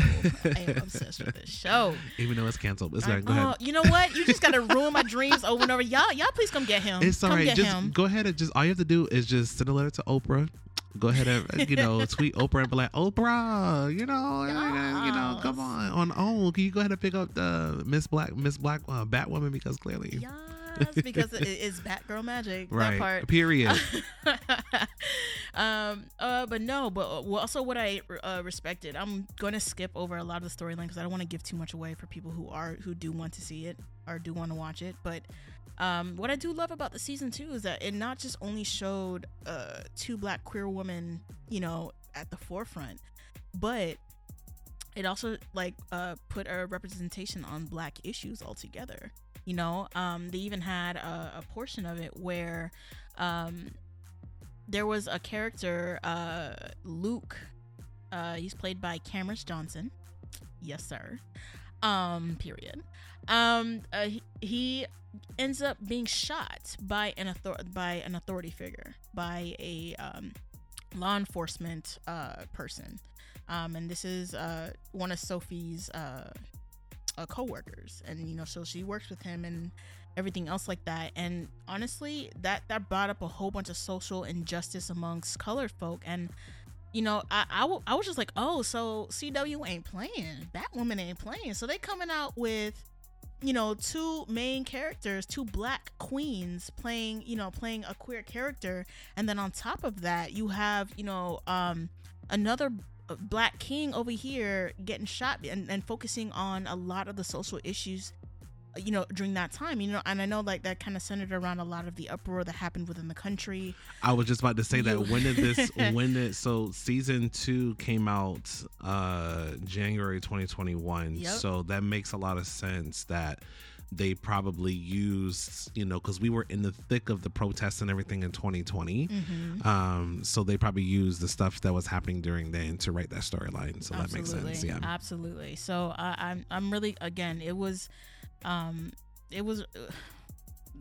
I am obsessed with this show. [LAUGHS] even though it's canceled it's like go ahead you know what? You just gotta ruin my dreams over and over. Y'all, y'all, please come get him. it's all come right get just him. go ahead and just all you have to do is just send a letter to oprah go ahead and you know [LAUGHS] tweet oprah and be like oprah you know you know come on on oh can you go ahead and pick up the miss black miss black uh, batwoman because clearly Yes, because it's Batgirl magic. That right part. period [LAUGHS] um. Uh. But no. But uh, also what I uh, respected. I'm going to skip over a lot of the storyline because I don't want to give too much away for people who are who do want to see it or do want to watch it. But um, what I do love about the season two is that it not just only showed uh two black queer women, you know, at the forefront, but it also like uh put a representation on black issues altogether you know um they even had a, a portion of it where um there was a character uh luke uh he's played by cameron johnson. Yes sir. Um period. Um uh, he, he ends up being shot by an author- by an authority figure by a um law enforcement uh person. Um, and this is uh, one of Sophie's uh, uh, co-workers, and you know, so she works with him and everything else like that. And honestly, that that brought up a whole bunch of social injustice amongst colored folk, and you know, I I, w- I was just like, oh, so CW ain't playing, Batwoman ain't playing, so they coming out with you know two main characters two black queens playing you know playing a queer character. And then on top of that you have you know um another black king over here getting shot and, and focusing on a lot of the social issues you know during that time you know and i know like that kind of centered around a lot of the uproar that happened within the country I was just about to say that. When did this? [LAUGHS] when did so season two came out? Uh, January 2021. Yep. So that makes a lot of sense that they probably used, you know, because we were in the thick of the protests and everything in 2020. mm-hmm. Um, so they probably used the stuff that was happening during then to write that storyline. So that makes sense. Yeah. absolutely so I i'm i'm really again it was um it was uh,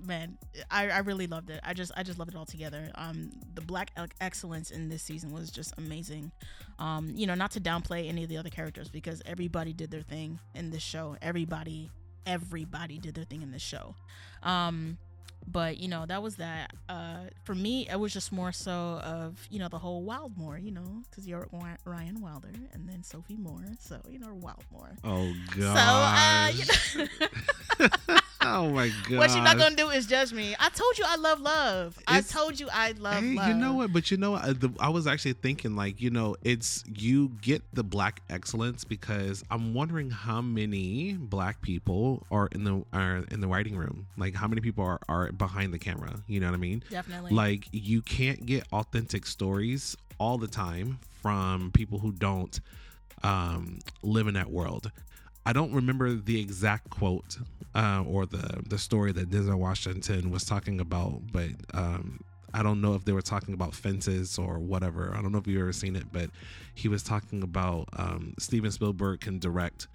man I, I really loved it i just i just loved it all together um the black excellence in this season was just amazing um you know not to downplay any of the other characters because everybody did their thing in this show everybody everybody did their thing in this show. Um but you know that was that. Uh for me it was just more so of you know the whole wildmore you know because you're ryan wilder and then sophie moore so you know wildmore. Oh so uh god. you know [LAUGHS] [LAUGHS] oh my god! What you're not gonna do is judge me. I told you I love love. I told you I love Hey, love. you know what? But you know, what? the, I was actually thinking, like, you know, it's you get the black excellence because I'm wondering how many black people are in the are in the writing room. Like, how many people are are behind the camera? You know what I mean? Definitely. Like, you can't get authentic stories all the time from people who don't um, live in that world. I don't remember the exact quote uh, or the the story that Denzel Washington was talking about, but um, I don't know if they were talking about fences or whatever. I don't know if you've ever seen it, but he was talking about um, Steven Spielberg can direct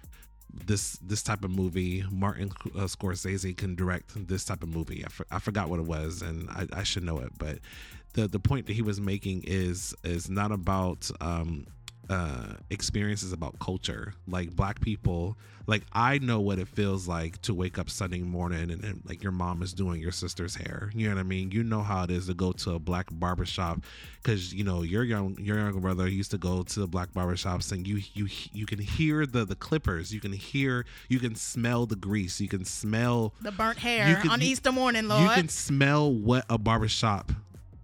this this type of movie. Martin uh, Scorsese can direct this type of movie. I, for, I forgot what it was, and I, I should know it. But the the point that he was making is is not about um, uh, experiences about culture. Like black people, like I know what it feels like to wake up Sunday morning and, and like your mom is doing your sister's hair. You know what I mean? You know how it is to go to a black barbershop because you know your young your younger brother used to go to the black barbershops and you you you can hear the the clippers. You can hear you can smell the grease. You can smell the burnt hair can- on you- Easter morning, Lord. you can smell what a barbershop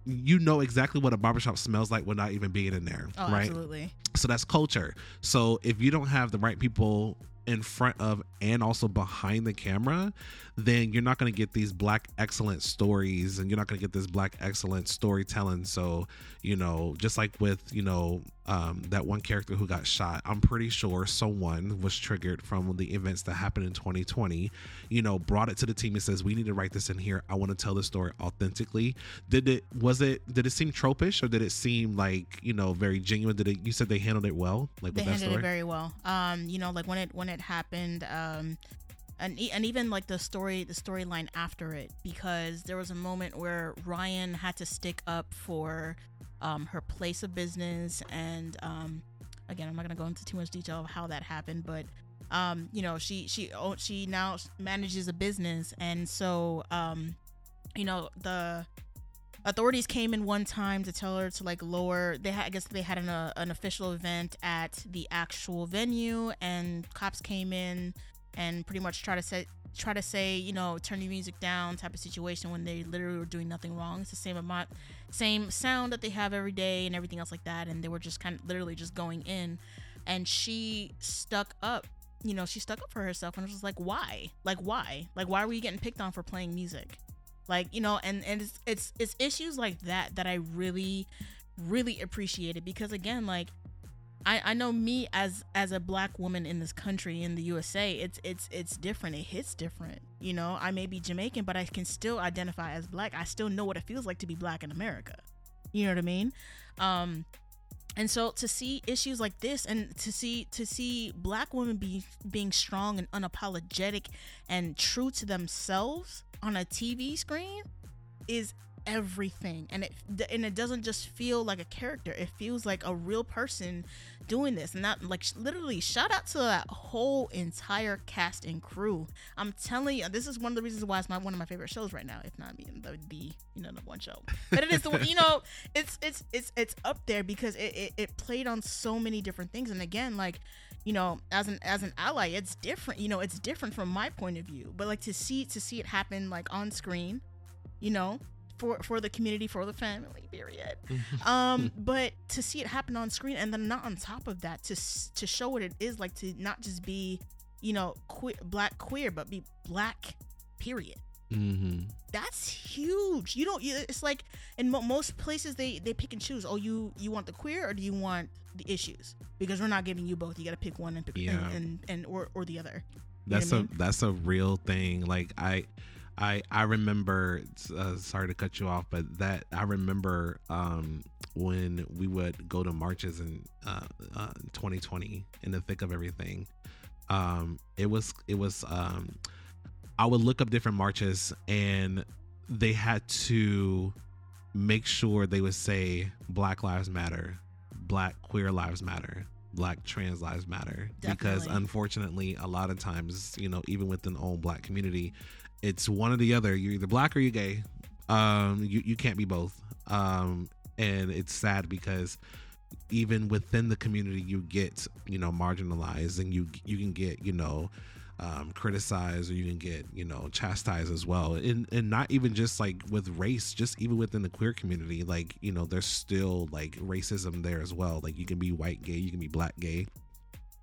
you know exactly what a barbershop smells like without even being in there oh, right? absolutely. so that's culture. So if you don't have the right people in front of and also behind the camera then you're not going to get these black excellent stories and you're not going to get this black excellent storytelling. So you know just like with you know um, that one character who got shot i'm pretty sure someone was triggered from the events that happened in 2020 you know brought it to the team and says we need to write this in here. I want to tell the story authentically. Did it was it did it seem tropish or did it seem like you know very genuine? Did it you said they handled it well like They handled story? it very well. Um, you know, like when it when it happened, um, and and even like the story the storyline after it, because there was a moment where Ryan had to stick up for um her place of business, and um, again, I'm not gonna go into too much detail of how that happened, but um, you know, she she she now manages a business, and so um, you know the authorities came in one time to tell her to like lower they had i guess they had an, uh, an official event at the actual venue and cops came in and pretty much try to say try to say you know turn your music down type of situation when they literally were doing nothing wrong. It's the same amount same sound that they have every day and everything else like that and they were just kind of literally just going in and she stuck up you know she stuck up for herself and was just like why? Like why? Like why were you getting picked on for playing music? Like you know and and it's it's it's issues like that that i really really appreciated because again like I, I know me as as a black woman in this country in the USA it's it's it's different. It hits different you know? I may be Jamaican but I can still identify as black. I still know what it feels like to be black in America. You know what I mean? Um and so to see issues like this and to see to see black women be being strong and unapologetic and true to themselves on a TV screen is everything. And it and it doesn't just feel like a character. It feels like a real person doing this. And not like literally shout out to that whole entire cast and crew. I'm telling you this is one of the reasons why it's my one of my favorite shows right now if not the, the you know the one show. But it is the one you know [LAUGHS] it's it's it's it's up there because it, it, it played on so many different things. And again like you know as an as an ally it's different you know it's different from my point of view. But like to see to see it happen like on screen you know for for the community for the family period. [LAUGHS] Um but to see it happen on screen and then not on top of that to to show what it is like to not just be you know que- black queer but be black period. Hmm that's huge. You don't you, it's like in mo- most places they they pick and choose oh you you want the queer or do you want the issues? Because we're not giving you both. You got to pick one and pick Yeah. and, and and or or the other. You know that's what mean? that's a real thing. Like i i i remember uh, sorry to cut you off but that i remember um when we would go to marches in uh, uh 2020 in the thick of everything. Um it was it was um i would look up different marches and they had to make sure they would say black lives matter black queer lives matter black trans lives matter. Because unfortunately a lot of times you know even within the own black community it's one or the other. You're either black or you're gay. Um you, you can't be both. Um and it's sad because even within the community you get you know marginalized and you you can get you know um, criticized or you can get you know chastised as well. And and not even just like with race just even within the queer community like you know there's still like racism there as well. Like you can be white gay you can be black gay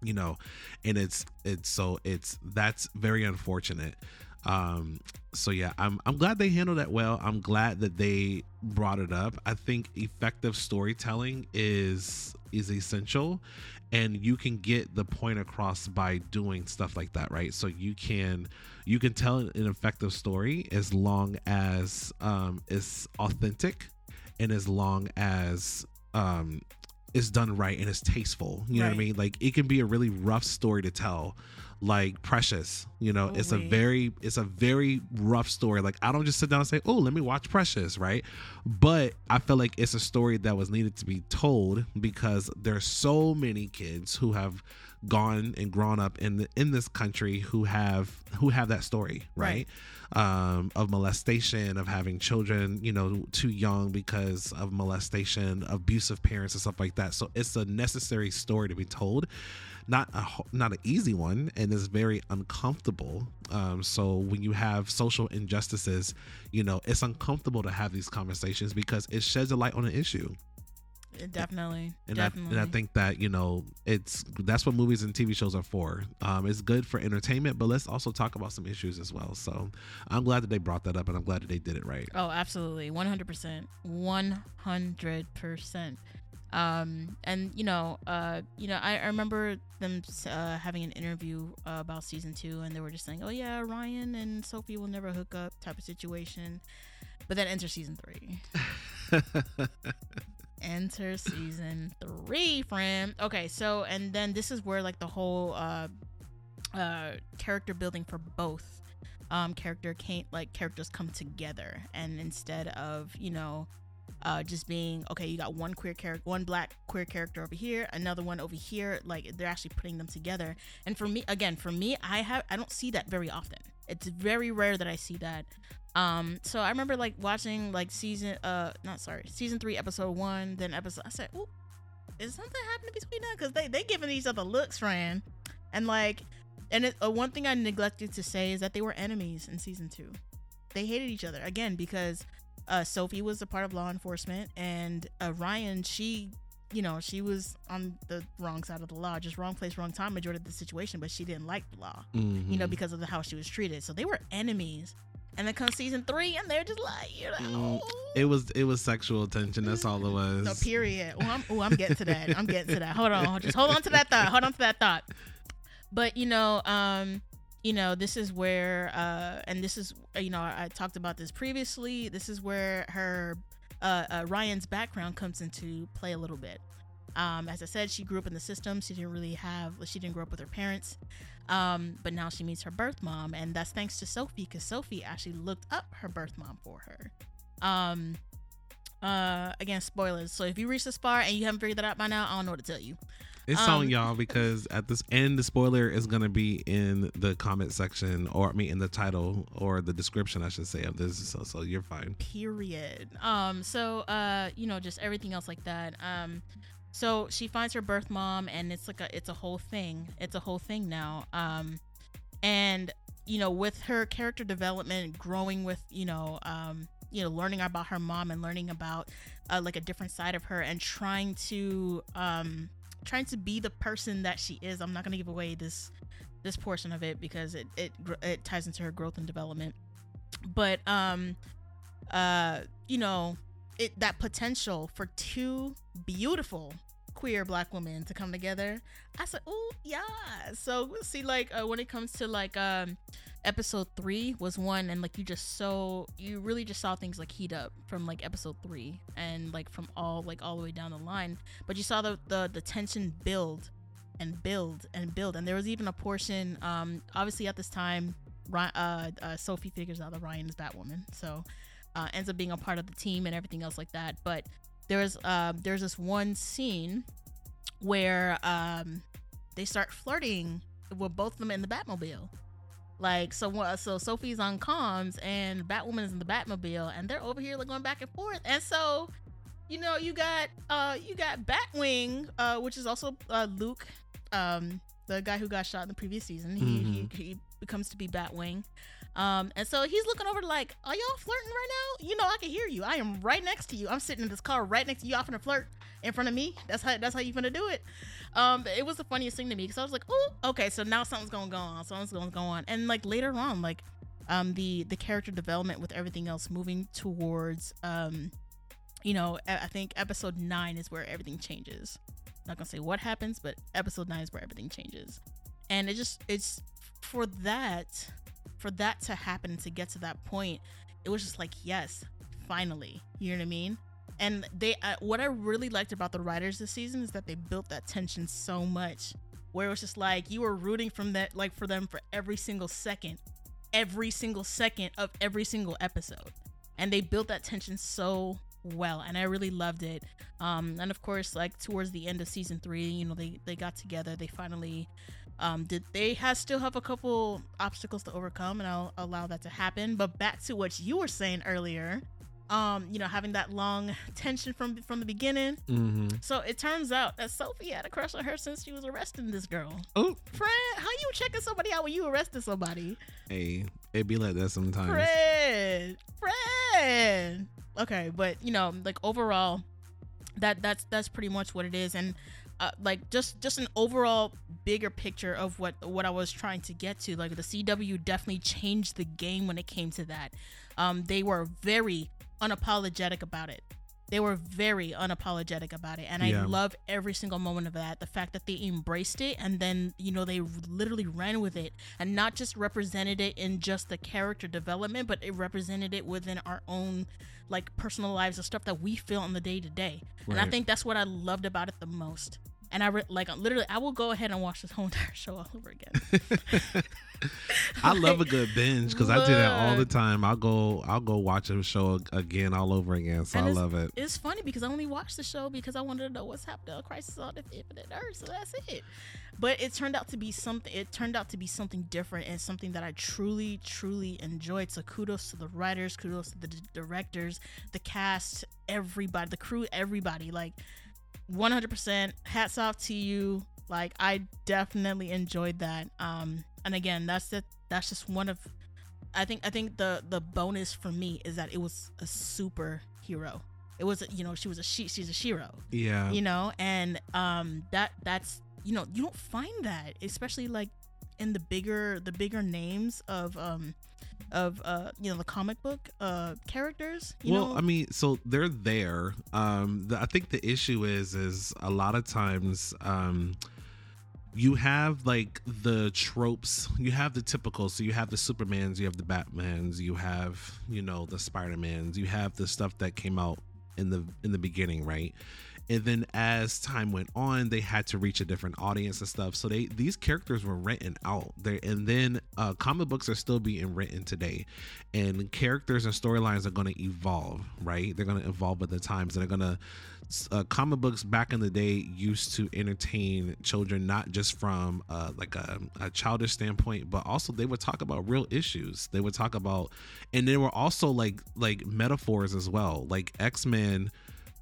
you know and it's it's so it's that's very unfortunate um so yeah i'm i'm glad they handled that well. I'm glad that they brought it up. I think effective storytelling is is essential and you can get the point across by doing stuff like that right? So you can you can tell an effective story as long as um it's authentic and as long as um it's done right and it's tasteful you know what i mean? Like it can be a really rough story to tell like precious you know? It's a very it's a very rough story. Like i don't just sit down and say oh let me watch precious right? But i feel like it's a story that was needed to be told because there's so many kids who have gone and grown up in the, in this country who have who have that story right, Um, of molestation of having children you know too young because of molestation abusive parents and stuff like that. So it's a necessary story to be told not a not an easy one and it's very uncomfortable. Um so when you have social injustices you know it's uncomfortable to have these conversations because it sheds a light on an issue definitely, and I, and I think that you know it's that's what movies and TV shows are for. Um, it's good for entertainment, but let's also talk about some issues as well. So I'm glad that they brought that up, and I'm glad that they did it right. Oh, absolutely. 100%. 100%. Um, and you know, uh, you know, I, I remember them uh, having an interview uh, about season two, and they were just saying, "Oh yeah, Ryan and Sophie will never hook up," type of situation. But then enter season three. [LAUGHS] Enter season three, friend. Okay, so and then this is where like the whole uh, uh, character building for both um character can't like characters come together. And instead of you know uh just being okay you got one queer character one black queer character over here another one over here like they're actually putting them together. And for me again for me i have i don't see that very often it's very rare that i see that. Um so i remember like watching like season uh not sorry season three episode one then episode i said oh is something happening between them? Because they they giving each other looks friend. And like and it, uh, one thing I neglected to say is that they were enemies in season two. They hated each other again because uh, Sophie was a part of law enforcement, and uh, Ryan, she, you know, she was on the wrong side of the law, just wrong place, wrong time, majority of the situation, but she didn't like the law, you know, Mhm. because of the how she was treated. So they were enemies. And then comes season three, and they're just like, you know, Mm, it was it was sexual tension. That's all it was. No, period. Oh, I'm, I'm getting to that. I'm getting to that. Hold on. Just hold on to that thought. Hold on to that thought. But you know, um, you know, this is where, uh, and this is, you know, I, I talked about this previously. This is where her, uh, uh, Ryan's background comes into play a little bit. Um, as I said, she grew up in the system. She didn't really have, she didn't grow up with her parents. Um, but now she meets her birth mom, and that's thanks to Sophie, because Sophie actually looked up her birth mom for her. Um, uh, again, spoilers. So if you reach this far and you haven't figured that out by now, I don't know what to tell you. It's Um, on y'all because at this end, the spoiler is gonna be in the comment section, or I mean, in the title or the description, I should say, of this. So, so you're fine. period um so uh you know just everything else like that um so she finds her birth mom and it's like a it's a whole thing it's a whole thing now um and you know with her character development growing with you know um you know learning about her mom and learning about uh, like a different side of her and trying to um trying to be the person that she is i'm not going to give away this this portion of it because it it it ties into her growth and development. But um uh you know it that potential for two beautiful queer black women to come together. I said oh yeah. So we'll see like uh, when it comes to like um episode three was one and like you just so you really just saw things like heat up from like episode three and like from all like all the way down the line. But you saw the the, the tension build and build and build. And there was even a portion um obviously at this time uh, uh, Sophie figures out that Ryan is Batwoman, so uh, ends up being a part of the team and everything else like that. But there's uh, there's this one scene where um, they start flirting with both of them in the Batmobile. Like so, so Sophie's on comms and Batwoman is in the Batmobile, and they're over here like going back and forth. And so, you know, you got uh, you got Batwing, uh, which is also uh, Luke, um, the guy who got shot in the previous season. He Mhm. he, he becomes to be Batwing, um, and so he's looking over like, "Are y'all flirting right now? You know, I can hear you. I am right next to you. I'm sitting in this car right next to you. Y'all finna flirt in front of me. That's how that's how you finna do it." Um, it was the funniest thing to me because I was like, "Oh, okay, so now something's gonna go on. Something's gonna go on." And like later on, like, um, the the character development with everything else moving towards, um, you know, I think episode nine is where everything changes. I'm Not gonna say what happens, but episode nine is where everything changes, and it just it's for that for that to happen to get to that point, it was just like yes, finally, you know what I mean. And they, uh, what I really liked about the writers this season is that they built that tension so much, where it was just like you were rooting from that, like for them for every single second, every single second of every single episode, and they built that tension so well, and I really loved it. Um, and of course, like towards the end of season three, you know, they they got together, they finally um did they has still have a couple obstacles to overcome and I'll allow that to happen. But back to what you were saying earlier um you know having that long tension from from the beginning. Hmm so it turns out that Sophie had a crush on her since she was arresting this girl. Oh, friend how you checking somebody out when you arrested somebody? Hey, it be like that sometimes. friend friend okay but you know like overall that that's that's pretty much what it is. And uh, like just just an overall bigger picture of what what I was trying to get to. Like the CW definitely changed the game when it came to that. Um they were very unapologetic about it they were very unapologetic about it. And Yeah. i love every single moment of that the fact that they embraced it and then you know they literally ran with it and not just represented it in just the character development but it represented it within our own like personal lives and stuff that we feel on the day to day and i think that's what i loved about it the most and I re- like uh, literally, I will go ahead and watch this whole [LAUGHS] entire show all over again. [LAUGHS] I love a good binge because I do that all the time. I'll go, I'll go watch a show again all over again. So I love it. It's funny because I only watched the show because I wanted to know what's happening on Crisis on the Infinite Earth, so that's it. But it turned out to be something. It turned out to be something different and something that I truly, truly enjoyed. So kudos to the writers, kudos to the d- directors, the cast, everybody, the crew, everybody. Like, 100% hats off to you. Like, I definitely enjoyed that. Um, and again, that's it. That's just one of I think I think the the bonus for me is that it was a superhero. It was you know she was a she she's a shero Yeah. you know and um that that's you know you don't find that especially like in the bigger the bigger names of um of uh you know the comic book uh characters you well, know I mean, so they're there. Um, the, I think the issue is, is a lot of times, um, you have like the tropes. You have the typical. So you have the Supermans, you have the Batmans, you have you know the Spider Mans, you have the stuff that came out in the in the beginning, right? And then as time went on, they had to reach a different audience and stuff. So they these characters were written out. There, and then uh, comic books are still being written today. And characters and storylines are going to evolve right? They're going to evolve with the times. And they're going to uh, comic books back in the day used to entertain children not just from uh, like a, a childish standpoint but also they would talk about real issues. They would talk about and they were also like like metaphors as well. Like x-men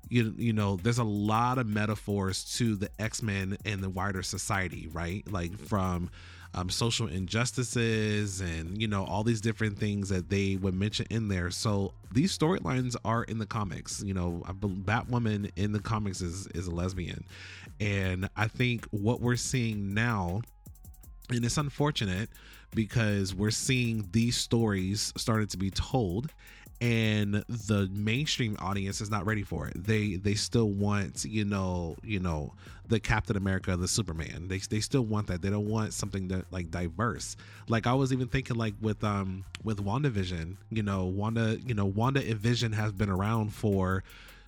you, you know there's a lot of metaphors to the x-men and the wider society right? Like from um, social injustices and you know all these different things that they would mention in there. So these storylines are in the comics. You know batwoman in the comics is is a lesbian. And i think what we're seeing now and it's unfortunate because we're seeing these stories started to be told and the mainstream audience is not ready for it they they still want you know you know the captain america the superman they, they still want that they don't want something that like diverse like i was even thinking like with um with wandavision you know wanda you know wanda and vision has been around for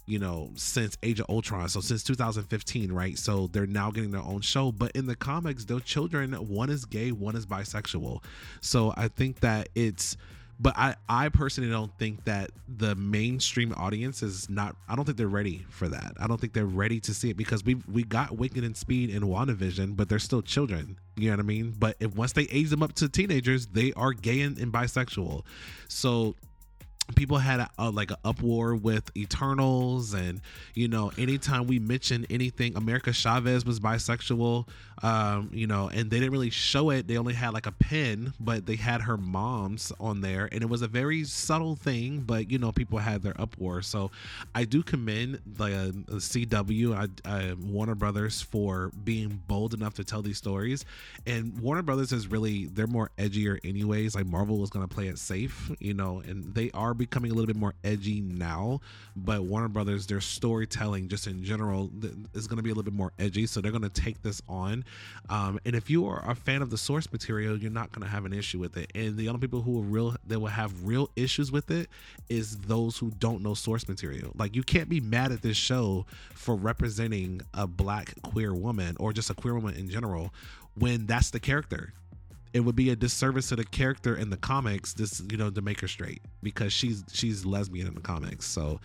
you know, since Age of Ultron, so since 2015, right? So they're now getting their own show. But in the comics, those children, one is gay, one is bisexual. So I think that it's, but I, I personally don't think that the mainstream audience is not. I don't think they're ready for that. I don't think they're ready to see it because we we got Wiccan and Speed and WandaVision, but they're still children. You know what I mean? But if once they age them up to teenagers, they are gay and, and bisexual. So people had a, a, like an uproar with Eternals, and you know, anytime we mention anything, America Chavez was bisexual, um, you know, and they didn't really show it. They only had like a pin, but they had her mom's on there, and it was a very subtle thing, but you know, people had their uproar. So I do commend the uh, CW, I, uh, Warner Brothers, for being bold enough to tell these stories, and Warner Brothers is really they're more edgier anyways. Like Marvel was gonna play it safe, you know, and they are becoming a little bit more edgy now, but Warner Brothers, their storytelling just in general is going to be a little bit more edgy. So they're going to take this on. Um, and if you are a fan of the source material, you're not going to have an issue with it. And the only people who will real that will have real issues with it is those who don't know source material. Like you can't be mad at this show for representing a black queer woman or just a queer woman in general when that's the character it would be a disservice to the character in the comics this you know to make her straight because she's she's lesbian in the comics. So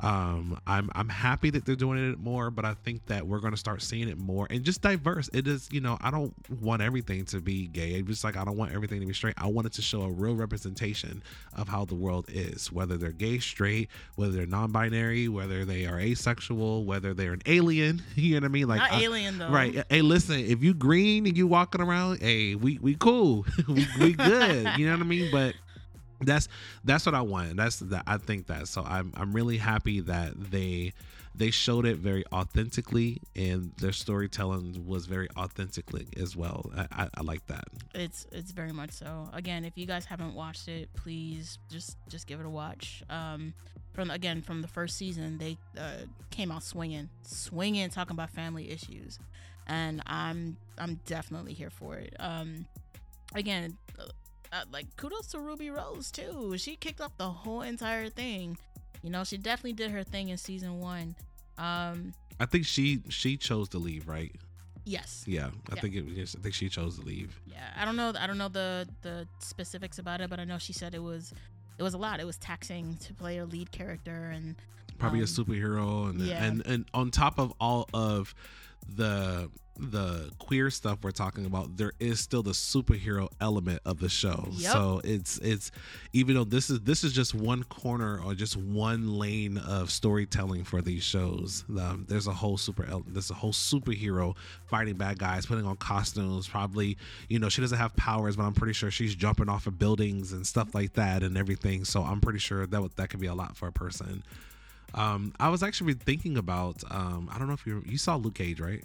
um, I'm I'm happy that they're doing it more, but I think that we're going to start seeing it more and just diverse. It is, you know, I don't want everything to be gay. It's just like I don't want everything to be straight. I want it to show a real representation of how the world is, whether they're gay, straight, whether they're non-binary, whether they are asexual, whether they're an alien. [LAUGHS] You know what I mean? Like not I, alien though, right? Hey, listen, if you green and you walking around, hey, we we cool, [LAUGHS] we we good. You know what I mean? But that's that's what I want. That's that I think that. So I'm I'm really happy that they they showed it very authentically and their storytelling was very authentically as well. I, I, I, like that. It's it's very much so. Again, if you guys haven't watched it, please just just give it a watch. Um, from again from the first season, they uh, came out swinging, swinging, talking about family issues, and I'm I'm definitely here for it. Um, again, uh, like kudos to Ruby Rose too. She kicked off the whole entire thing. You know, she definitely did her thing in season one. Um, I think she she chose to leave, right? Yes. Yeah, I yeah. think it. Yes, I think she chose to leave. Yeah, I don't know. I don't know the the specifics about it, but I know she said it was it was a lot. It was taxing to play a lead character and probably um, a superhero, and yeah. and and on top of all of the the queer stuff we're talking about there is still the superhero element of the show yep. so it's it's even though this is this is just one corner or just one lane of storytelling for these shows um, there's a whole super there's a whole superhero fighting bad guys putting on costumes probably you know she doesn't have powers but i'm pretty sure she's jumping off of buildings and stuff like that and everything so i'm pretty sure that that could be a lot for a person um, I was actually thinking about um, I don't know if you you saw Luke Cage, right?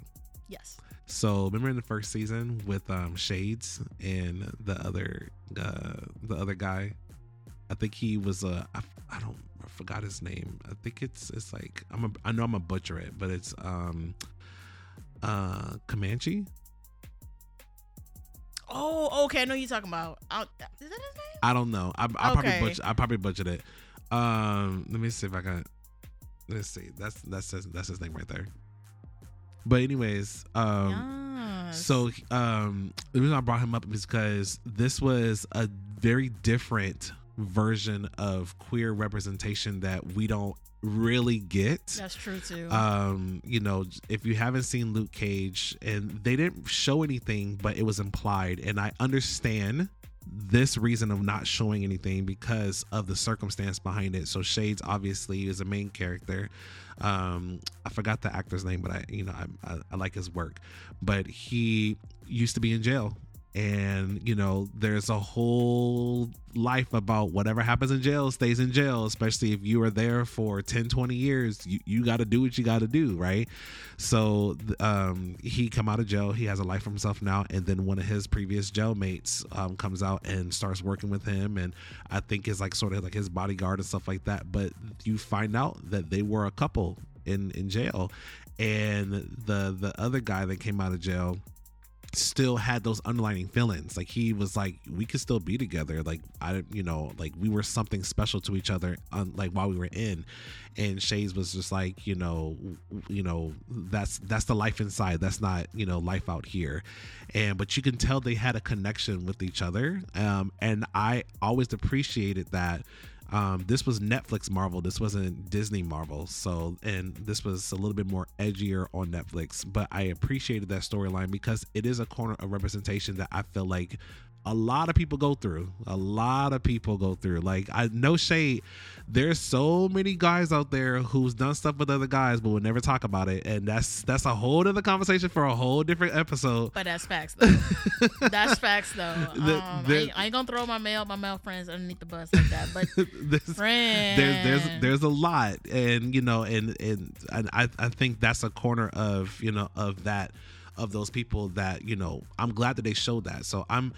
Yes. So remember in the first season with um, Shades and the other uh, the other guy, I think he was a I, I don't I forgot his name. I think it's it's like I'm a I know I'm a butcher it, but it's um uh Comanche. Oh, okay. I know you're talking about. I'll, is that his name? I don't know. I, I okay. probably butcher, I probably butchered it. Um, let me see if I can. Let's see. That's that's his, that's his name right there. But anyways, um, yes. so um, the reason I brought him up is because this was a very different version of queer representation that we don't really get. That's true too. Um, you know, if you haven't seen Luke Cage and they didn't show anything, but it was implied, and I understand this reason of not showing anything because of the circumstance behind it. So Shades obviously is a main character. Um, I forgot the actor's name, but I, you know, I, I, I like his work. But he used to be in jail and you know there's a whole life about whatever happens in jail stays in jail especially if you are there for 10 20 years you, you got to do what you got to do right? So um, he come out of jail he has a life for himself now and then one of his previous jailmates um, comes out and starts working with him and i think is like sort of like his bodyguard and stuff like that but you find out that they were a couple in in jail. And the the other guy that came out of jail still had those underlining feelings. Like he was like we could still be together. Like i you know like we were something special to each other on like while we were in. And Shades was just like you know you know that's that's the life inside. That's not you know life out here. And but you can tell they had a connection with each other. Um and i always appreciated that um, this was Netflix Marvel. This wasn't Disney Marvel. So, and this was a little bit more edgier on Netflix. But I appreciated that storyline because it is a corner of representation that I feel like a lot of people go through. A lot of people go through. Like I no shade. There's so many guys out there who's done stuff with other guys but would never talk about it. And that's that's a whole other conversation for a whole different episode. But that's facts though. [LAUGHS] that's facts though. Um, the, I, ain't, I, ain't, gonna throw my male my male friends underneath the bus like that. But this, [LAUGHS] friends. There's there's there's a lot and you know and and, and I, I think that's a corner of you know of that of those people that you know i'm glad that they showed that so i'm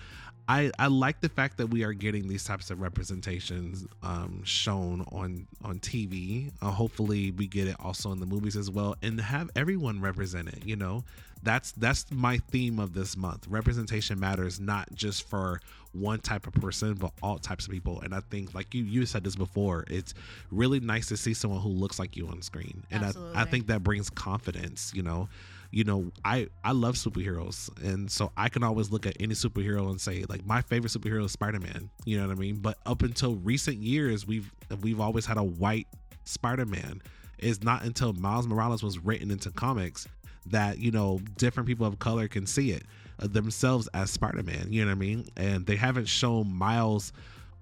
I, I like the fact that we are getting these types of representations um, shown on on TV. Uh, hopefully, we get it also in the movies as well, and have everyone represented. You know, that's that's my theme of this month. Representation matters, not just for one type of person, but all types of people. And I think, like you you said this before, it's really nice to see someone who looks like you on screen, and I, I think that brings confidence. You know you know, I I love superheroes, and so I can always look at any superhero and say like my favorite superhero is Spider Man. You know what I mean? But up until recent years, we've we've always had a white Spider Man. It's not until Miles Morales was written into comics that you know different people of color can see it uh, themselves as Spider Man. You know what I mean? And they haven't shown Miles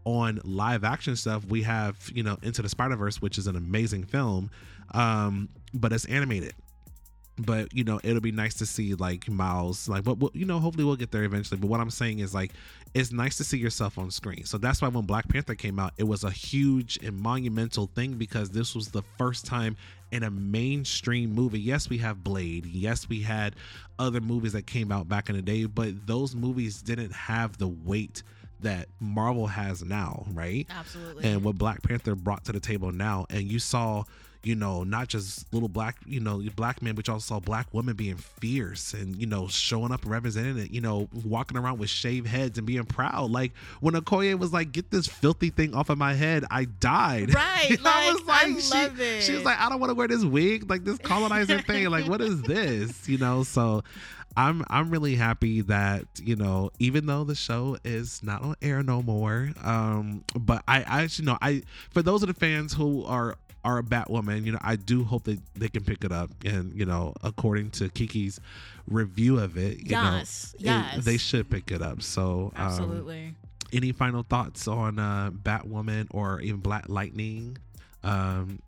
on live action stuff. We have you know Into the Spider Verse, which is an amazing film, um, but it's animated but you know it'll be nice to see like miles like but you know hopefully we'll get there eventually. But what i'm saying is like it's nice to see yourself on screen. So that's why when black panther came out it was a huge and monumental thing because this was the first time in a mainstream movie. Yes we have blade. Yes we had other movies that came out back in the day but those movies didn't have the weight that marvel has now right? Absolutely. And what black panther brought to the table now. And you saw you know, not just little black, you know, black men, but you also saw black women being fierce and, you know, showing up and representing it, you know, walking around with shaved heads and being proud. Like when Okoye was like, get this filthy thing off of my head, I died. [LAUGHS] Right. like, I was like, I she, love it. she was like, I don't want to wear this wig, like this colonizer [LAUGHS] thing. Like, what is this? You know, so I'm I'm really happy that you know even though the show is not on air no more, um, but I I actually know I for those of the fans who are are a Batwoman, you know, I do hope that they can pick it up. And, you know, according to Kiki's review of it, you yes, know, yes. It, they should pick it up. So, um, absolutely. Any final thoughts on uh, Batwoman or even Black Lightning? Um,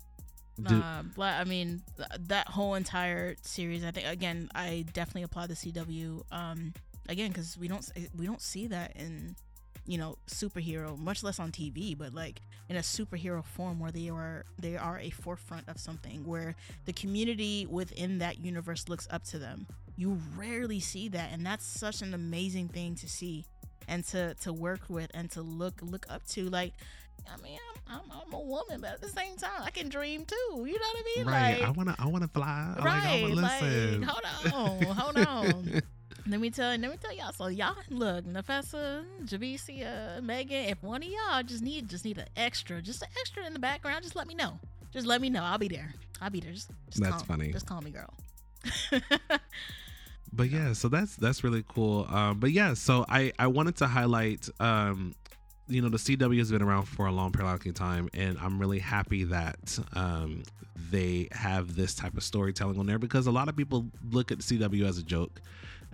do- uh, I mean, th- that whole entire series. I think again, I definitely applaud the CW. Um, again, because we don't we don't see that in you know superhero much less on tv but like in a superhero form where they are they are a forefront of something where the community within that universe looks up to them you rarely see that and that's such an amazing thing to see and to to work with and to look look up to like I mean, I'm, I'm, I'm, a woman, but at the same time, I can dream too. You know what I mean? Right. Like, I wanna I wanna fly. Right. Like, listen. Like, hold on, hold on. [LAUGHS] Let me tell let me tell y'all. So y'all look, Nafessa, Javicia, Meagan, if one of y'all just need just need an extra, just an extra in the background, just let me know. Just let me know. I'll be there. I'll be there. Just, just that's call, funny. Just call me girl. [LAUGHS] but yeah, so that's that's really cool. Um, but yeah, so I I wanted to highlight um you know the CW has been around for a long periodic time, and I'm really happy that um, they have this type of storytelling on there because a lot of people look at the CW as a joke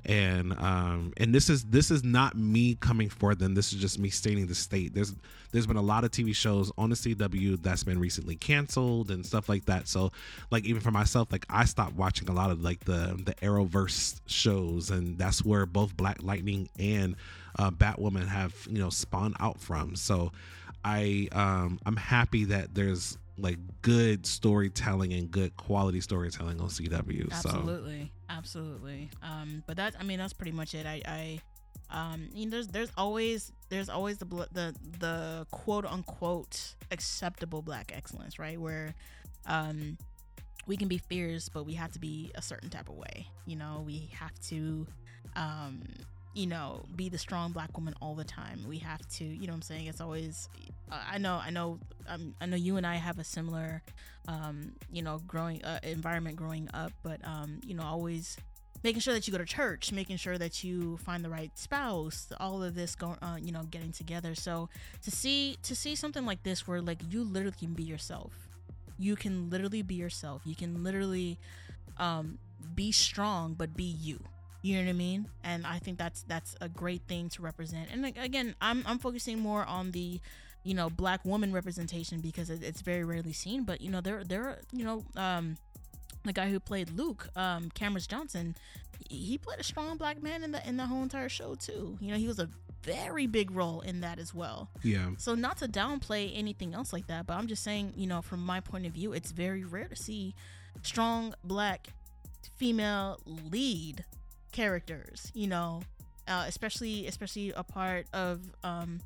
and um and this is this is not me coming for them. This is just me stating the state. There's there's been a lot of tv shows on the cw that's been recently canceled and stuff like that. So like even for myself like i stopped watching a lot of like the the arrowverse shows. And that's where both black lightning and uh, batwoman have you know spawned out from. So i um i'm happy that there's like good storytelling and good quality storytelling on CW. Absolutely, so. Absolutely. Um, but that's I mean that's pretty much it. I, I um, you know, there's there's always there's always the the the quote unquote acceptable black excellence, right? Where, um, we can be fierce, but we have to be a certain type of way. You know, we have to, um, you know, be the strong black woman all the time. We have to, you know what I'm saying? It's always I know I know um, I know you and I have a similar um, you know, growing uh, environment growing up, but um, you know, always making sure that you go to church, making sure that you find the right spouse, all of this going uh, you know, getting together. So to see to see something like this where like you literally can be yourself. You can literally be yourself. You can literally um be strong but be you You know what I mean? And I think that's that's a great thing to represent. And again, I'm I'm focusing more on the you know black woman representation because it, it's very rarely seen. But you know there there you know um the guy who played Luke, um, Camrus Johnson, he played a strong black man in the in the whole entire show too. You know, he was a very big role in that as well. Yeah. So not to downplay anything else like that, but I'm just saying, you know, from my point of view, it's very rare to see strong black female lead characters, you know, uh, especially especially a part of um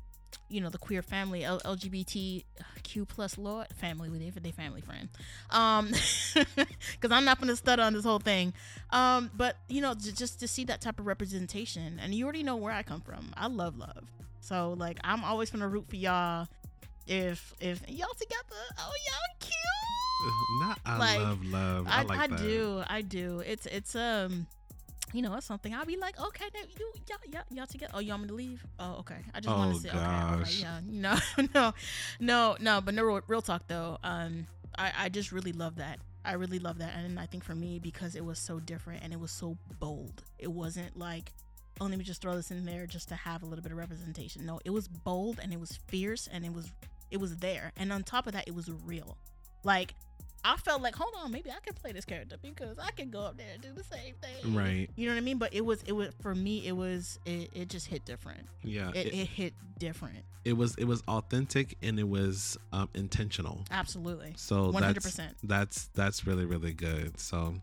you know the queer family L- lgbtq plus lord family with they, they family friend. Um [LAUGHS] because i'm not gonna stutter on this whole thing. Um but you know j- just to see that type of representation and you already know where i come from. I love love. So like i'm always gonna root for y'all if if y'all together. Oh y'all cute! [LAUGHS] Not I Like, love love. I, I, like I do i do. It's it's um you know, it's something I'll be like, okay, now you, y'all, y'all, y'all together. Oh, you want me to leave? Oh, okay. I just want Oh, to say, okay, all right, yeah, no, [LAUGHS] no, no, no. But no, real, real talk though. Um, I, I just really love that. I really love that, and I think for me because it was so different and it was so bold. It wasn't like, oh, let me just throw this in there just to have a little bit of representation. No, it was bold and it was fierce and it was, it was there. And on top of that, it was real. Like I felt like, hold on, maybe I can play this character because I can go up there and do the same thing. Right. You know what I mean? But it was, it was for me, it was, it, it just hit different. Yeah. It, It, it hit different. it was it was authentic and it was um, intentional. Absolutely. So One hundred that's percent. that's that's really really good. So,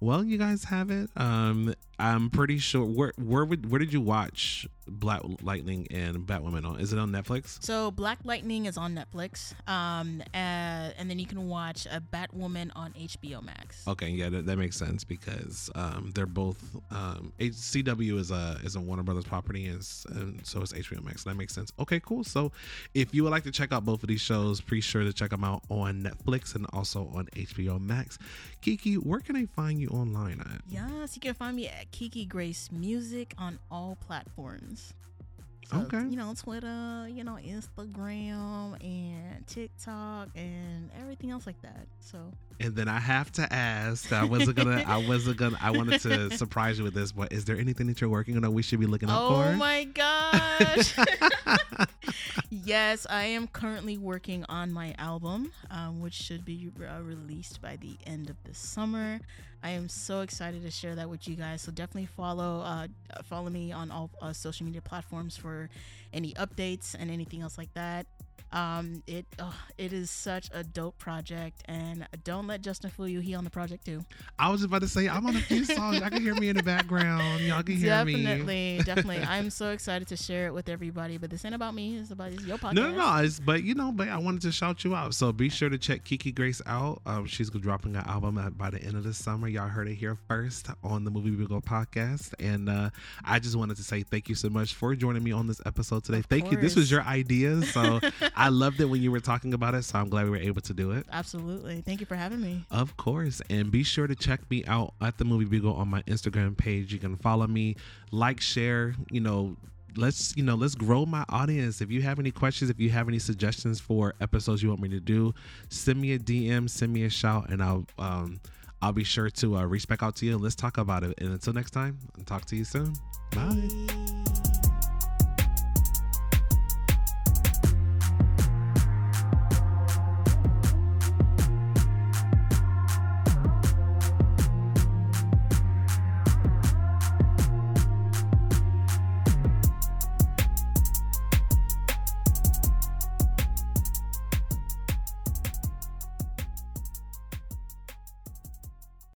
well, you guys have it. Um, I'm pretty sure. Where where would where did you watch Black Lightning and Batwoman on? Is it on Netflix? So Black Lightning is on Netflix, um, uh, and then you can watch a Batwoman on HBO Max. Okay, yeah, that, that makes sense because um, they're both um, CW is a is a Warner Brothers property, and, and so is HBO Max. That makes sense. Okay, cool. So if you would like to check out both of these shows, be sure to check them out on Netflix and also on HBO Max. Kiki, where can I find you online at? Yes, you can find me at Kiki Grace Music on all platforms. So, Okay. You know, Twitter, you know, Instagram and TikTok and everything else like that. So And then I have to ask. I wasn't gonna. I [LAUGHS] wasn't gonna. I wanted to surprise you with this, but is there anything that you're working on that we should be looking out Oh for? Oh my gosh. [LAUGHS] yes, I am currently working on my album, um, which should be uh, released by the end of the summer. I am so excited to share that with you guys. So definitely follow uh, follow me on all uh, social media platforms for any updates and anything else like that. Um, it it is such a dope project, and don't let Justin fool you. He on the project too. I was about to say I'm on a few songs. I can hear me in the background. Y'all can hear me. Definitely, definitely. I'm so excited to share it with everybody. But this ain't about me. It's about it's your podcast. No, no, no. It's, but you know, but I wanted to shout you out. So be sure to check Kiki Grace out. Um, she's dropping an album at, by the end of the summer. Y'all heard it here first on the Movie Bugle podcast. And uh, I just wanted to say thank you so much for joining me on this episode today. Of thank you. This was your idea, so [LAUGHS] I loved it when you were talking about it. So I'm glad we were able to do it. Absolutely. Thank you for having me. Of course. And be sure to check me out at the Movie Bugle on my Instagram page. You can follow me, like, share, you know, let's you know let's grow my audience if you have any questions if you have any suggestions for episodes you want me to do send me a dm send me a shout and i'll um i'll be sure to uh, reach back out to you and let's talk about it and until next time i'll talk to you soon Bye.